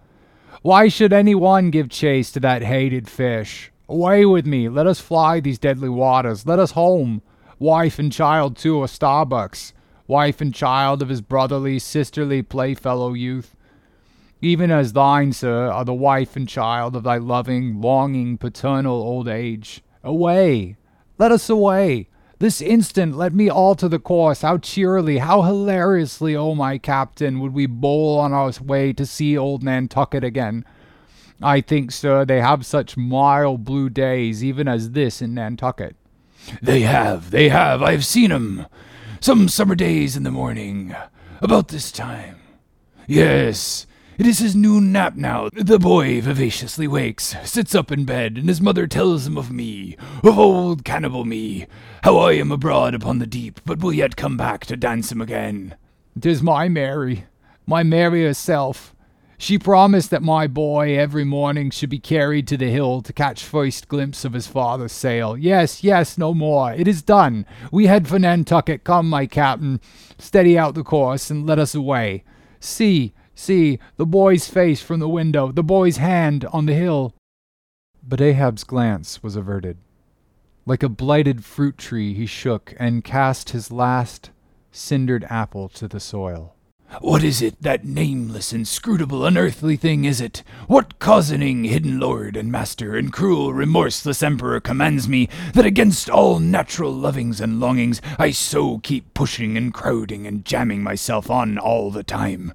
Why should any one give chase to that hated fish? Away with me. Let us fly these deadly waters. Let us home. Wife and child, too, a Starbuck's. Wife and child of his brotherly, sisterly playfellow youth. Even as thine, sir, are the wife and child of thy loving, longing, paternal old age. Away! Let us away! This instant let me alter the course. How cheerily, how hilariously, O oh my captain, would we bowl on our way to see old Nantucket again. I think, sir, they have such mild blue days even as this in Nantucket. They have, they have. I have seen 'em. Some summer days in the morning, about this time. Yes, it is his noon nap now. The boy vivaciously wakes, sits up in bed, and his mother tells him of me, of old cannibal me, how I am abroad upon the deep, but will yet come back to dance him again. Tis my Mary, my Mary herself. She promised that my boy every morning should be carried to the hill to catch first glimpse of his father's sail. Yes, yes, no more. It is done. We head for Nantucket. Come, my captain, steady out the course and let us away. See, see, the boy's face from the window, the boy's hand on the hill. But Ahab's glance was averted. Like a blighted fruit tree, he shook and cast his last cindered apple to the soil. What is it, that nameless, inscrutable, unearthly thing is it? What cozening hidden lord and master and cruel, remorseless emperor commands me that against all natural lovings and longings I so keep pushing and crowding and jamming myself on all the time?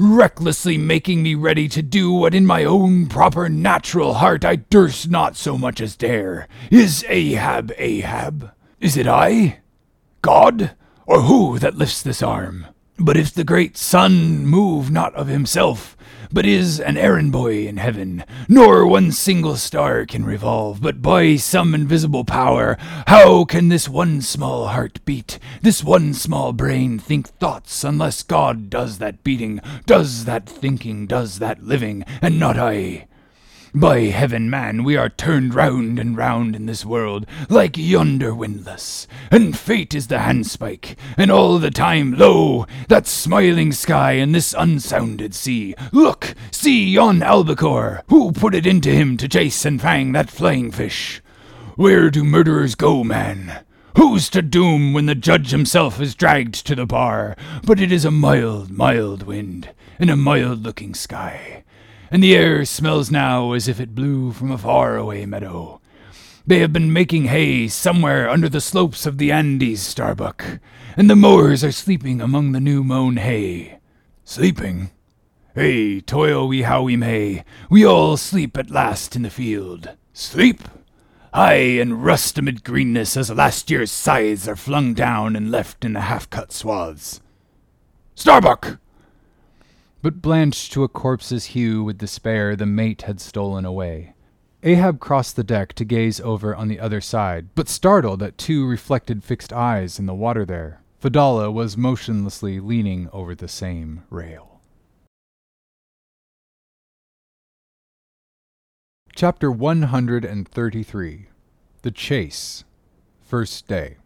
Recklessly making me ready to do what in my own proper natural heart I durst not so much as dare. Is Ahab Ahab? Is it I? God? Or who that lifts this arm? But if the great sun move not of himself, but is an errand boy in heaven, nor one single star can revolve, but by some invisible power, how can this one small heart beat, this one small brain think thoughts, unless God does that beating, does that thinking, does that living, and not I? By heaven, man, we are turned round and round in this world, like yonder windlass, and fate is the handspike, and all the time, lo, that smiling sky and this unsounded sea. Look, see yon albacore, who put it into him to chase and fang that flying fish? Where do murderers go, man? Who's to doom when the judge himself is dragged to the bar? But it is a mild, mild wind, and a mild looking sky and the air smells now as if it blew from a far-away meadow. They have been making hay somewhere under the slopes of the Andes, Starbuck, and the mowers are sleeping among the new mown hay. Sleeping? Hey, toil we how we may, we all sleep at last in the field. Sleep? Aye, and rust amid greenness as last year's scythes are flung down and left in the half-cut swaths. Starbuck! But blanched to a corpse's hue with despair the mate had stolen away. Ahab crossed the deck to gaze over on the other side, but startled at two reflected fixed eyes in the water there. Fedallah was motionlessly leaning over the same rail. Chapter 133 The Chase First Day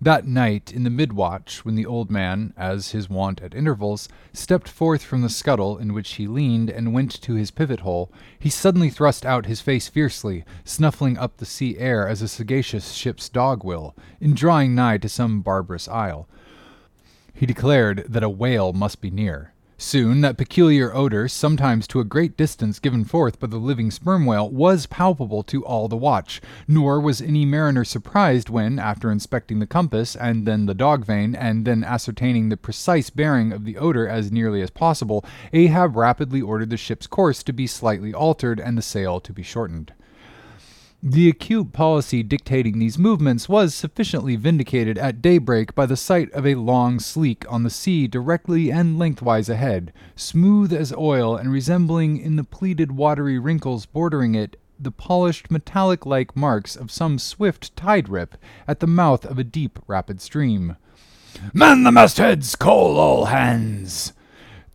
that night, in the midwatch, when the old man, as his wont at intervals, stepped forth from the scuttle in which he leaned and went to his pivot hole, he suddenly thrust out his face fiercely, snuffling up the sea air as a sagacious ship's dog will, in drawing nigh to some barbarous isle. He declared that a whale must be near. Soon that peculiar odor, sometimes to a great distance given forth by the living sperm whale, was palpable to all the watch, nor was any mariner surprised when, after inspecting the compass, and then the dog vane, and then ascertaining the precise bearing of the odor as nearly as possible, Ahab rapidly ordered the ship's course to be slightly altered and the sail to be shortened. The acute policy dictating these movements was sufficiently vindicated at daybreak by the sight of a long sleek on the sea directly and lengthwise ahead, smooth as oil and resembling in the pleated watery wrinkles bordering it the polished metallic like marks of some swift tide rip at the mouth of a deep rapid stream. Man the mastheads! Call all hands!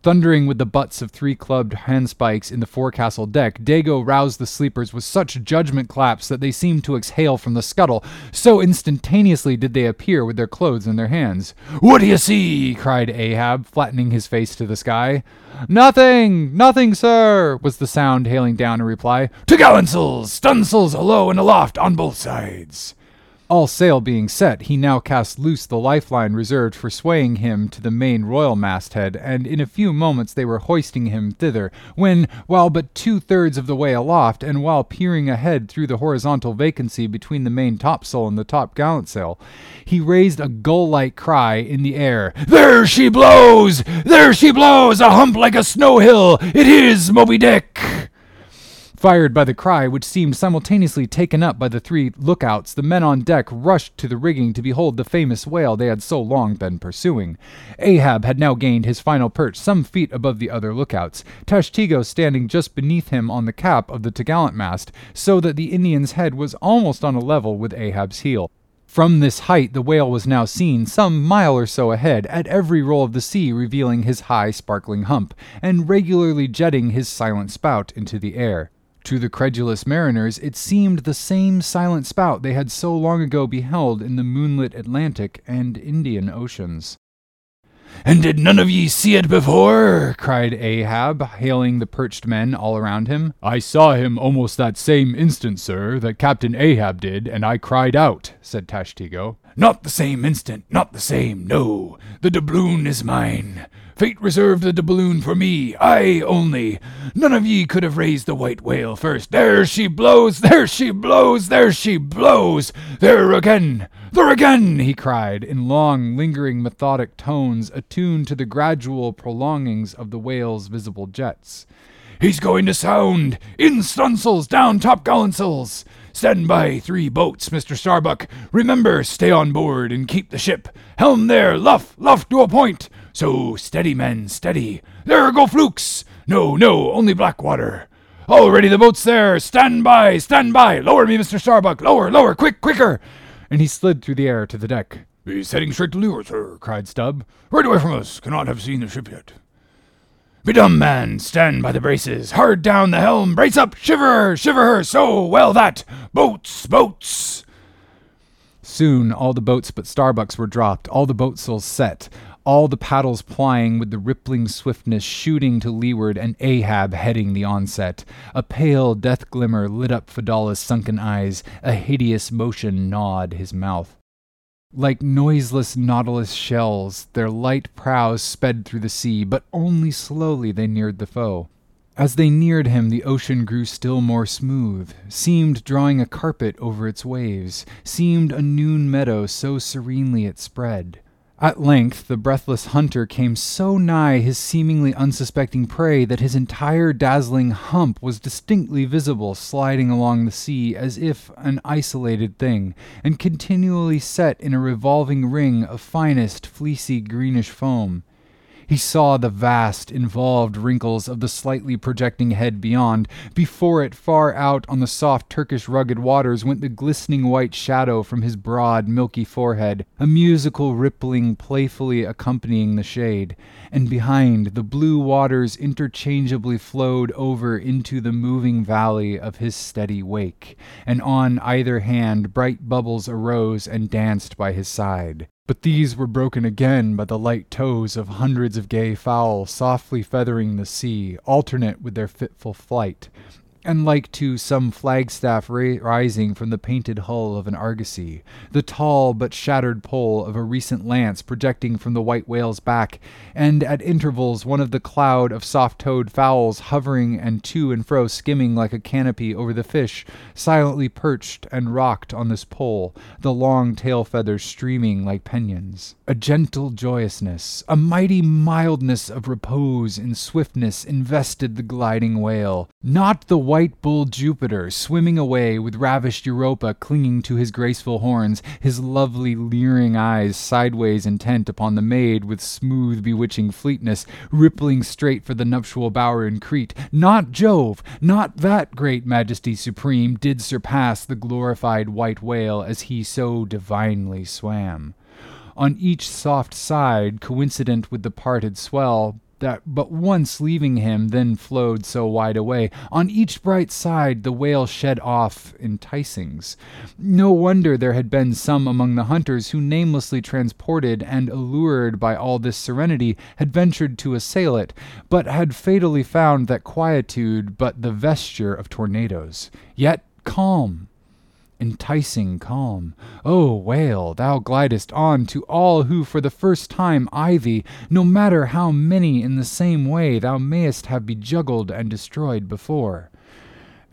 Thundering with the butts of three clubbed handspikes in the forecastle deck, Daggoo roused the sleepers with such judgment claps that they seemed to exhale from the scuttle, so instantaneously did they appear with their clothes in their hands. What do you see? cried Ahab, flattening his face to the sky. Nothing, nothing, sir, was the sound hailing down in reply. Topgallantsails, stunsails alow and aloft on both sides. All sail being set, he now cast loose the lifeline reserved for swaying him to the main royal masthead, and in a few moments they were hoisting him thither, when, while but two thirds of the way aloft, and while peering ahead through the horizontal vacancy between the main topsail and the top gallant sail, he raised a gull-like cry in the air. There she blows! There she blows! A hump like a snow hill! It is Moby Dick! Fired by the cry, which seemed simultaneously taken up by the three lookouts, the men on deck rushed to the rigging to behold the famous whale they had so long been pursuing. Ahab had now gained his final perch some feet above the other lookouts, Tashtego standing just beneath him on the cap of the topgallant mast, so that the Indian's head was almost on a level with Ahab's heel. From this height the whale was now seen some mile or so ahead, at every roll of the sea revealing his high sparkling hump, and regularly jetting his silent spout into the air. To the credulous mariners, it seemed the same silent spout they had so long ago beheld in the moonlit Atlantic and Indian oceans. And did none of ye see it before? cried Ahab, hailing the perched men all around him. I saw him almost that same instant, sir, that Captain Ahab did, and I cried out, said Tashtego. Not the same instant, not the same, no. The doubloon is mine. Fate reserved the doubloon for me, I only. None of ye could have raised the white whale first. There she blows, there she blows, there she blows. There again, there again, he cried, in long, lingering, methodic tones attuned to the gradual prolongings of the whale's visible jets. He's going to sound! In stunsails, down topgallantsails! Stand by three boats, Mr. Starbuck. Remember, stay on board and keep the ship. Helm there, luff, luff to a point. So steady, men, steady. There go flukes. No, no, only black Blackwater. Already the boat's there. Stand by, stand by. Lower me, Mr. Starbuck. Lower, lower, quick, quicker. And he slid through the air to the deck. He's heading straight to leeward, sir, cried Stubb. Right away from us. Cannot have seen the ship yet. Be dumb, man. Stand by the braces. Hard down the helm. Brace up. Shiver her. Shiver her. So well that. Boats. Boats. Soon all the boats but Starbuck's were dropped, all the boatsails set, all the paddles plying with the rippling swiftness shooting to leeward and Ahab heading the onset. A pale death glimmer lit up Fedallah's sunken eyes, a hideous motion gnawed his mouth. Like noiseless nautilus shells, their light prows sped through the sea, but only slowly they neared the foe. As they neared him, the ocean grew still more smooth, seemed drawing a carpet over its waves, seemed a noon meadow so serenely it spread. At length, the breathless hunter came so nigh his seemingly unsuspecting prey that his entire dazzling hump was distinctly visible sliding along the sea as if an isolated thing, and continually set in a revolving ring of finest, fleecy greenish foam. He saw the vast, involved wrinkles of the slightly projecting head beyond. Before it, far out on the soft Turkish rugged waters, went the glistening white shadow from his broad, milky forehead, a musical rippling playfully accompanying the shade. And behind, the blue waters interchangeably flowed over into the moving valley of his steady wake, and on either hand bright bubbles arose and danced by his side. But these were broken again by the light toes of hundreds of gay fowl softly feathering the sea, alternate with their fitful flight, and like to some flagstaff ra- rising from the painted hull of an argosy, the tall but shattered pole of a recent lance projecting from the white whale's back, and at intervals one of the cloud of soft-toed fowls hovering and to and fro skimming like a canopy over the fish, silently perched and rocked on this pole, the long tail feathers streaming like pinions. A gentle joyousness, a mighty mildness of repose and swiftness invested the gliding whale, not the white bull Jupiter swimming away with ravished Europa clinging to his graceful horns, his lovely leering eyes sideways intent upon the maid with smooth bewitching fleetness, rippling straight for the nuptial bower in Crete. Not Jove, not that great majesty supreme, did surpass the glorified white whale as he so divinely swam on each soft side, coincident with the parted swell, that but once leaving him then flowed so wide away. On each bright side the whale shed off enticings. No wonder there had been some among the hunters who, namelessly transported and allured by all this serenity, had ventured to assail it, but had fatally found that quietude but the vesture of tornadoes. Yet calm, enticing calm. O whale, thou glidest on to all who for the first time eye thee, no matter how many in the same way thou mayest have bejuggled and destroyed before.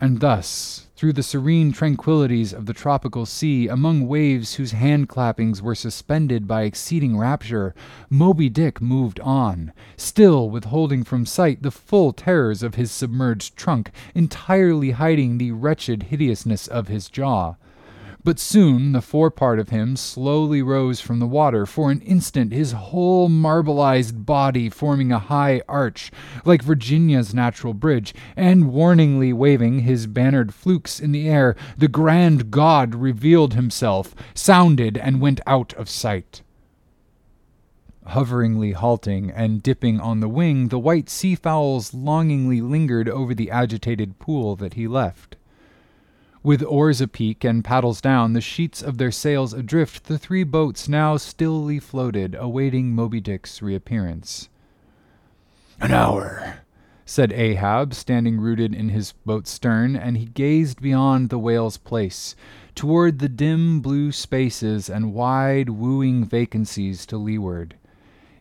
And thus, through the serene tranquillities of the tropical sea, among waves whose hand clappings were suspended by exceeding rapture, Moby Dick moved on, still withholding from sight the full terrors of his submerged trunk, entirely hiding the wretched hideousness of his jaw. But soon the forepart of him slowly rose from the water, for an instant his whole marbleized body forming a high arch, like Virginia's natural bridge, and warningly waving his bannered flukes in the air, the grand god revealed himself, sounded, and went out of sight. Hoveringly halting and dipping on the wing, the white sea fowls longingly lingered over the agitated pool that he left. With oars apeak and paddles down, the sheets of their sails adrift, the three boats now stilly floated, awaiting Moby Dick's reappearance. An hour, said Ahab, standing rooted in his boat's stern, and he gazed beyond the whale's place, toward the dim blue spaces and wide, wooing vacancies to leeward.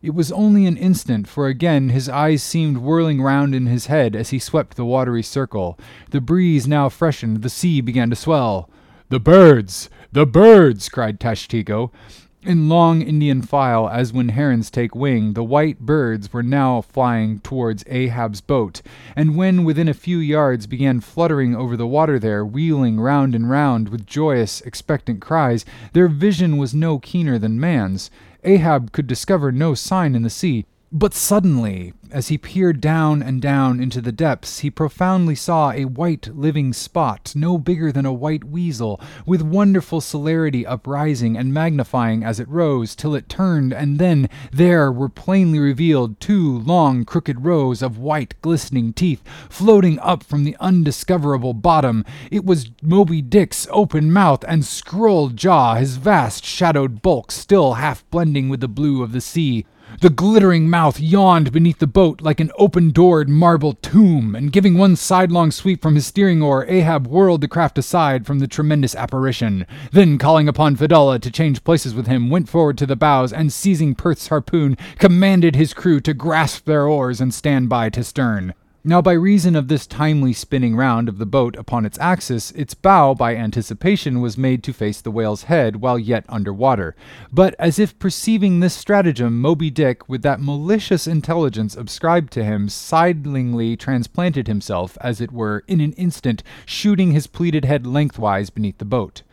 It was only an instant, for again his eyes seemed whirling round in his head as he swept the watery circle. The breeze now freshened, the sea began to swell. The birds! The birds! cried Tashtego. In long Indian file, as when herons take wing, the white birds were now flying towards Ahab's boat, and when within a few yards began fluttering over the water there, wheeling round and round with joyous, expectant cries, their vision was no keener than man's. Ahab could discover no sign in the sea, but suddenly, as he peered down and down into the depths, he profoundly saw a white living spot, no bigger than a white weasel, with wonderful celerity uprising and magnifying as it rose, till it turned, and then there were plainly revealed two long crooked rows of white glistening teeth floating up from the undiscoverable bottom. It was Moby Dick's open mouth and scrolled jaw, his vast shadowed bulk still half blending with the blue of the sea. The glittering mouth yawned beneath the boat like an open doored marble tomb, and giving one sidelong sweep from his steering oar, Ahab whirled the craft aside from the tremendous apparition. Then, calling upon Fedallah to change places with him, went forward to the bows, and seizing Perth's harpoon, commanded his crew to grasp their oars and stand by to stern. Now, by reason of this timely spinning round of the boat upon its axis, its bow, by anticipation, was made to face the whale's head while yet under water. But, as if perceiving this stratagem, Moby Dick, with that malicious intelligence ascribed to him, sidlingly transplanted himself, as it were, in an instant, shooting his pleated head lengthwise beneath the boat.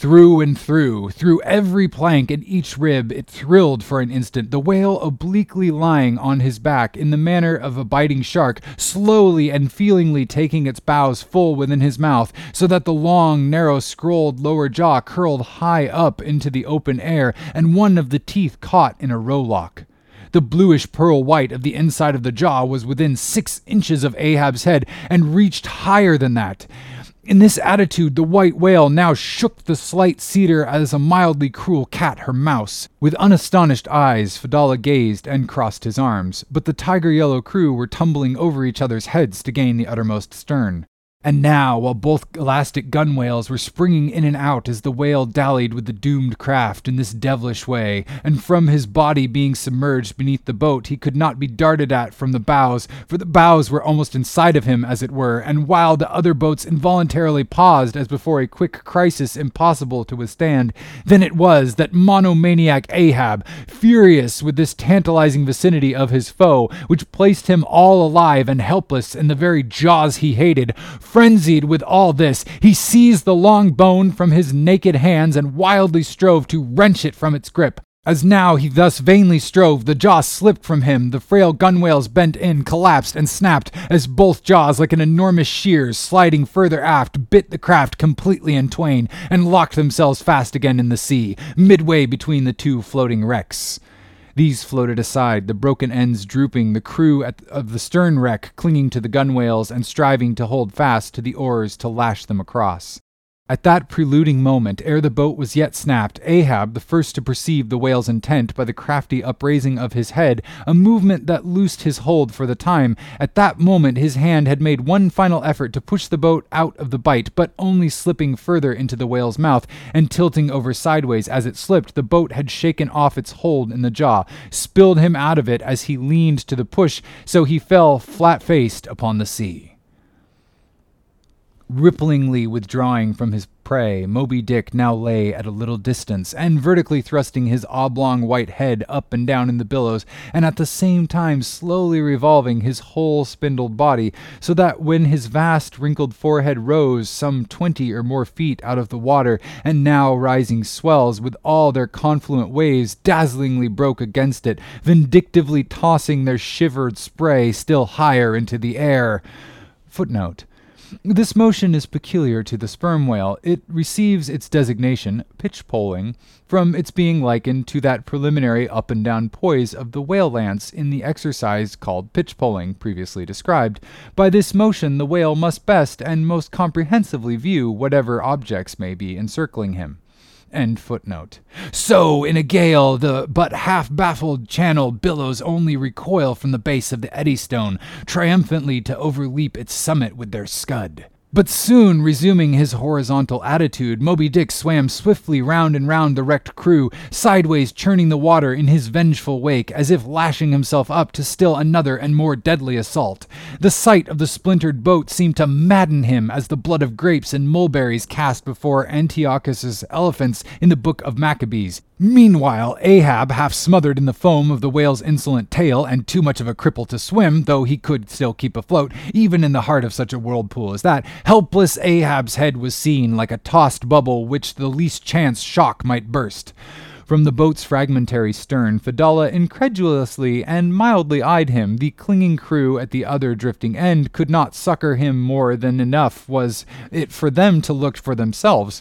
Through and through, through every plank and each rib, it thrilled for an instant, the whale obliquely lying on his back in the manner of a biting shark, slowly and feelingly taking its bows full within his mouth, so that the long, narrow, scrolled lower jaw curled high up into the open air, and one of the teeth caught in a rowlock. The bluish pearl white of the inside of the jaw was within six inches of Ahab's head and reached higher than that. In this attitude, the white whale now shook the slight cedar as a mildly cruel cat her mouse. With unastonished eyes, Fedallah gazed and crossed his arms, but the tiger yellow crew were tumbling over each other's heads to gain the uttermost stern. And now, while both elastic gunwales were springing in and out as the whale dallied with the doomed craft in this devilish way, and from his body being submerged beneath the boat, he could not be darted at from the bows, for the bows were almost inside of him, as it were, and while the other boats involuntarily paused as before a quick crisis impossible to withstand, then it was that monomaniac Ahab, furious with this tantalizing vicinity of his foe, which placed him all alive and helpless in the very jaws he hated, Frenzied with all this, he seized the long bone from his naked hands and wildly strove to wrench it from its grip. As now he thus vainly strove, the jaw slipped from him, the frail gunwales bent in, collapsed, and snapped as both jaws, like an enormous shears, sliding further aft, bit the craft completely in twain and locked themselves fast again in the sea, midway between the two floating wrecks. These floated aside, the broken ends drooping, the crew at, of the stern wreck clinging to the gunwales and striving to hold fast to the oars to lash them across. At that preluding moment, ere the boat was yet snapped, Ahab, the first to perceive the whale's intent by the crafty upraising of his head, a movement that loosed his hold for the time, at that moment his hand had made one final effort to push the boat out of the bite, but only slipping further into the whale's mouth, and tilting over sideways as it slipped, the boat had shaken off its hold in the jaw, spilled him out of it as he leaned to the push, so he fell flat faced upon the sea. Ripplingly withdrawing from his prey, Moby Dick now lay at a little distance, and vertically thrusting his oblong white head up and down in the billows, and at the same time slowly revolving his whole spindled body, so that when his vast wrinkled forehead rose some twenty or more feet out of the water, and now rising swells with all their confluent waves dazzlingly broke against it, vindictively tossing their shivered spray still higher into the air. Footnote This motion is peculiar to the sperm whale. It receives its designation, pitch poling, from its being likened to that preliminary up and down poise of the whale lance in the exercise called pitch poling, previously described. By this motion, the whale must best and most comprehensively view whatever objects may be encircling him. End footnote. So, in a gale, the but half baffled channel billows only recoil from the base of the Eddystone, triumphantly to overleap its summit with their scud. But soon, resuming his horizontal attitude, Moby Dick swam swiftly round and round the wrecked crew, sideways churning the water in his vengeful wake, as if lashing himself up to still another and more deadly assault. The sight of the splintered boat seemed to madden him as the blood of grapes and mulberries cast before Antiochus's elephants in the book of Maccabees. Meanwhile, Ahab, half smothered in the foam of the whale's insolent tail and too much of a cripple to swim, though he could still keep afloat, even in the heart of such a whirlpool as that, helpless Ahab's head was seen like a tossed bubble which the least chance shock might burst. From the boat's fragmentary stern, Fedallah incredulously and mildly eyed him. The clinging crew at the other drifting end could not succor him more than enough was it for them to look for themselves.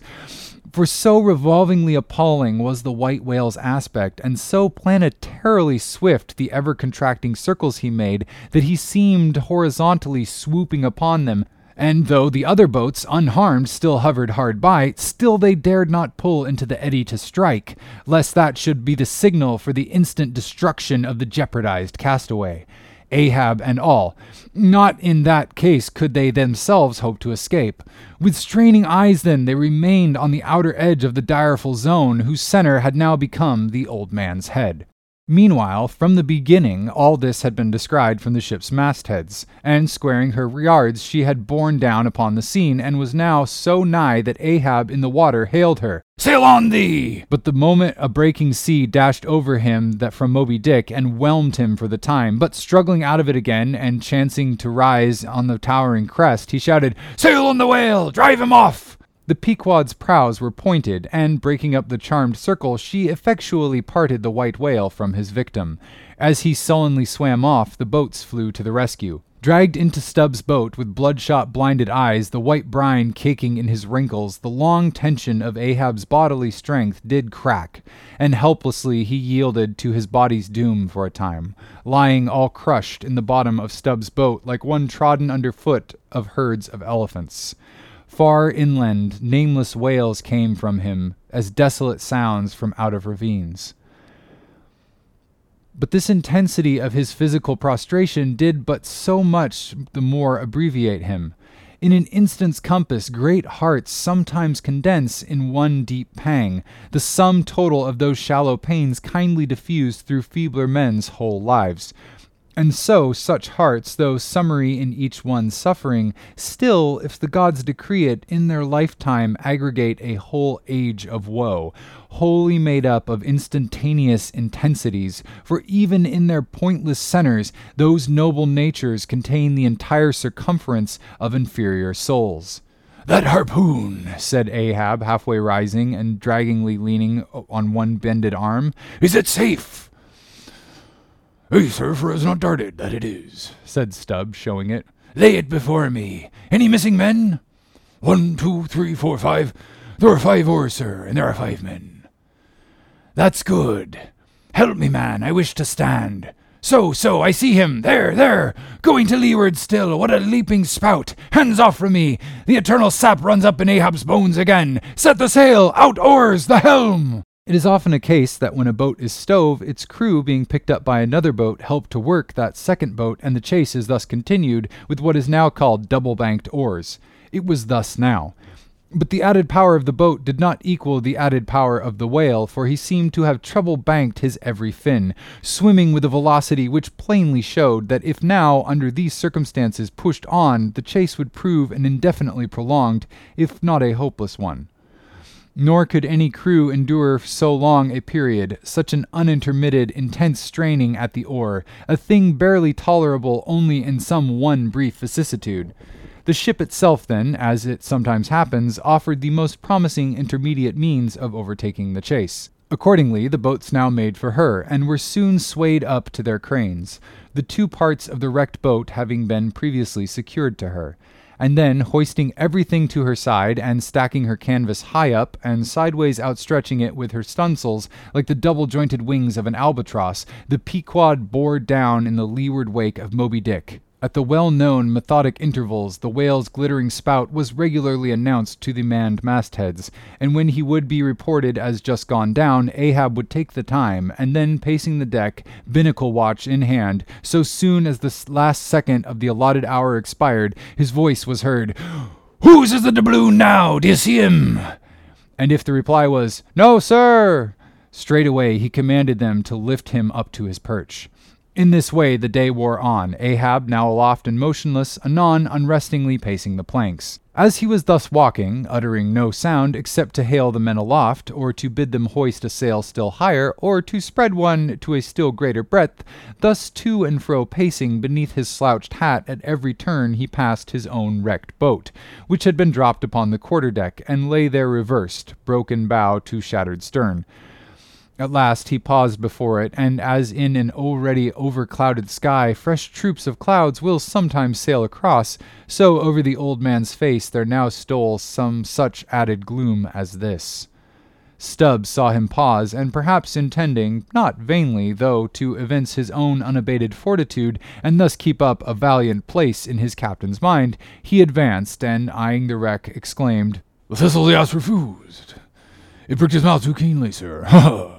For so revolvingly appalling was the white whale's aspect, and so planetarily swift the ever contracting circles he made, that he seemed horizontally swooping upon them. And though the other boats, unharmed, still hovered hard by, still they dared not pull into the eddy to strike, lest that should be the signal for the instant destruction of the jeopardized castaway. Ahab and all. Not in that case could they themselves hope to escape. With straining eyes, then, they remained on the outer edge of the direful zone, whose center had now become the old man's head. Meanwhile, from the beginning, all this had been descried from the ship's mastheads, and squaring her yards, she had borne down upon the scene, and was now so nigh that Ahab in the water hailed her. Sail on thee! But the moment a breaking sea dashed over him that from Moby Dick and whelmed him for the time, but struggling out of it again and chancing to rise on the towering crest, he shouted, Sail on the whale! Drive him off! The Pequod's prows were pointed, and breaking up the charmed circle, she effectually parted the white whale from his victim. As he sullenly swam off, the boats flew to the rescue. Dragged into Stubb's boat with bloodshot blinded eyes, the white brine caking in his wrinkles, the long tension of Ahab's bodily strength did crack, and helplessly he yielded to his body's doom for a time, lying all crushed in the bottom of Stubb's boat like one trodden under foot of herds of elephants. Far inland, nameless wails came from him as desolate sounds from out of ravines. But this intensity of his physical prostration did but so much the more abbreviate him. In an instant's compass, great hearts sometimes condense in one deep pang, the sum total of those shallow pains kindly diffused through feebler men's whole lives. And so, such hearts, though summary in each one's suffering, still, if the gods decree it, in their lifetime aggregate a whole age of woe, wholly made up of instantaneous intensities, for even in their pointless centers, those noble natures contain the entire circumference of inferior souls. That harpoon, said Ahab, halfway rising and draggingly leaning on one bended arm, is it safe? Ay, sir, for it's not darted, that it is, said Stubb, showing it. Lay it before me. Any missing men? One, two, three, four, five. There are five oars, sir, and there are five men. That's good. Help me, man, I wish to stand. So, so, I see him. There, there. Going to leeward still. What a leaping spout. Hands off from me. The eternal sap runs up in Ahab's bones again. Set the sail. Out oars. The helm. It is often a case that when a boat is stove, its crew being picked up by another boat help to work that second boat, and the chase is thus continued with what is now called double banked oars. It was thus now. But the added power of the boat did not equal the added power of the whale, for he seemed to have treble banked his every fin, swimming with a velocity which plainly showed that if now, under these circumstances, pushed on, the chase would prove an indefinitely prolonged, if not a hopeless one. Nor could any crew endure so long a period, such an unintermitted, intense straining at the oar, a thing barely tolerable only in some one brief vicissitude. The ship itself, then, as it sometimes happens, offered the most promising intermediate means of overtaking the chase. Accordingly, the boats now made for her, and were soon swayed up to their cranes, the two parts of the wrecked boat having been previously secured to her. And then, hoisting everything to her side and stacking her canvas high up and sideways outstretching it with her stunsails like the double jointed wings of an albatross, the Pequod bore down in the leeward wake of Moby Dick. At the well known methodic intervals, the whale's glittering spout was regularly announced to the manned mastheads, and when he would be reported as just gone down, Ahab would take the time, and then pacing the deck, binnacle watch in hand, so soon as the last second of the allotted hour expired, his voice was heard Whose is the doubloon now? Do you see him? And if the reply was, No, sir, straightway he commanded them to lift him up to his perch. In this way the day wore on, Ahab now aloft and motionless, anon unrestingly pacing the planks. As he was thus walking, uttering no sound except to hail the men aloft, or to bid them hoist a sail still higher, or to spread one to a still greater breadth, thus to and fro pacing beneath his slouched hat at every turn he passed his own wrecked boat, which had been dropped upon the quarter deck, and lay there reversed, broken bow to shattered stern. At last he paused before it, and as in an already overclouded sky fresh troops of clouds will sometimes sail across, so over the old man's face there now stole some such added gloom as this. Stubb saw him pause, and perhaps intending, not vainly, though, to evince his own unabated fortitude, and thus keep up a valiant place in his captain's mind, he advanced, and eyeing the wreck, exclaimed, The thistle has refused. It pricked his mouth too keenly, sir. Ha!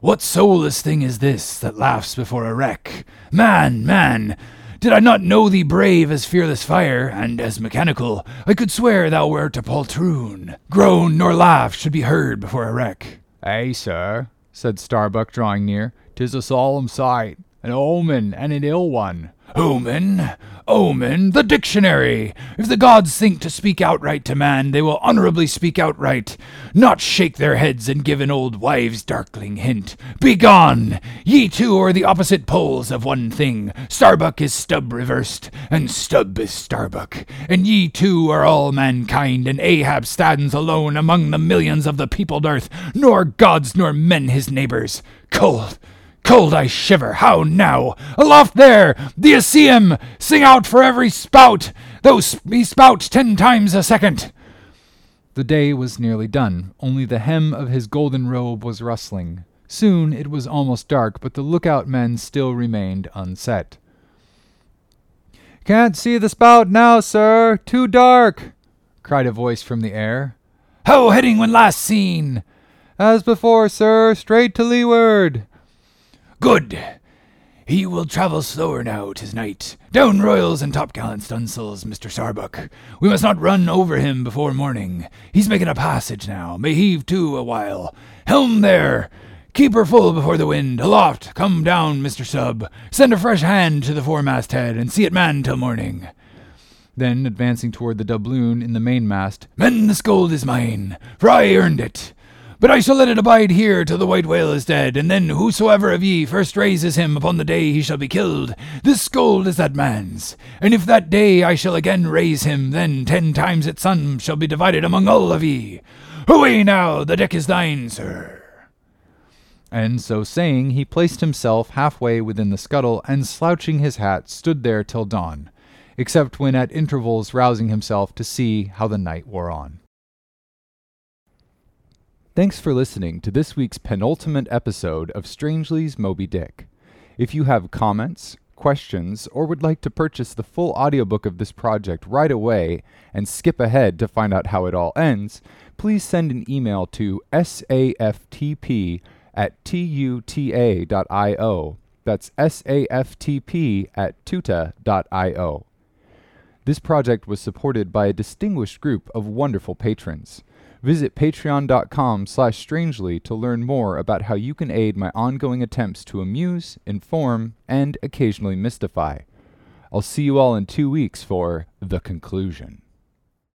What soulless thing is this that laughs before a wreck? Man, man, did I not know thee brave as fearless fire, and as mechanical, I could swear thou wert a poltroon. Groan nor laugh should be heard before a wreck. Ay, sir, said Starbuck, drawing near, tis a solemn sight, an omen, and an ill one. Omen? Omen? The dictionary! If the gods think to speak outright to man, they will honorably speak outright, not shake their heads and give an old wives' darkling hint. Begone! Ye two are the opposite poles of one thing. Starbuck is Stubb reversed, and Stubb is Starbuck. And ye two are all mankind, and Ahab stands alone among the millions of the peopled earth, nor gods nor men his neighbors. Cold! Cold I shiver. How now? Aloft there! See him? Sing out for every spout, though he spout ten times a second. The day was nearly done, only the hem of his golden robe was rustling. Soon it was almost dark, but the lookout men still remained unset. Can't see the spout now, sir. Too dark, cried a voice from the air. How heading when last seen? As before, sir, straight to leeward. Good. He will travel slower now, 'tis night. Down royals and topgallant stunsails, Mr. Starbuck. We must not run over him before morning. He's making a passage now. May heave to a while. Helm there! Keep her full before the wind. Aloft! Come down, Mr. Stubb. Send a fresh hand to the foremast head, and see it manned till morning. Then, advancing toward the doubloon in the mainmast, Men, this gold is mine, for I earned it. But I shall let it abide here till the white whale is dead, and then whosoever of ye first raises him upon the day he shall be killed, this gold is that man's. And if that day I shall again raise him, then ten times its sum shall be divided among all of ye. Away now, the deck is thine, sir. And so saying, he placed himself halfway within the scuttle, and slouching his hat, stood there till dawn, except when at intervals rousing himself to see how the night wore on. Thanks for listening to this week's penultimate episode of Strangely's Moby Dick. If you have comments, questions, or would like to purchase the full audiobook of this project right away and skip ahead to find out how it all ends, please send an email to saftp at tuta.io. That's saftp at tuta.io. This project was supported by a distinguished group of wonderful patrons. Visit patreon.com slash strangely to learn more about how you can aid my ongoing attempts to amuse, inform, and occasionally mystify. I'll see you all in two weeks for The Conclusion.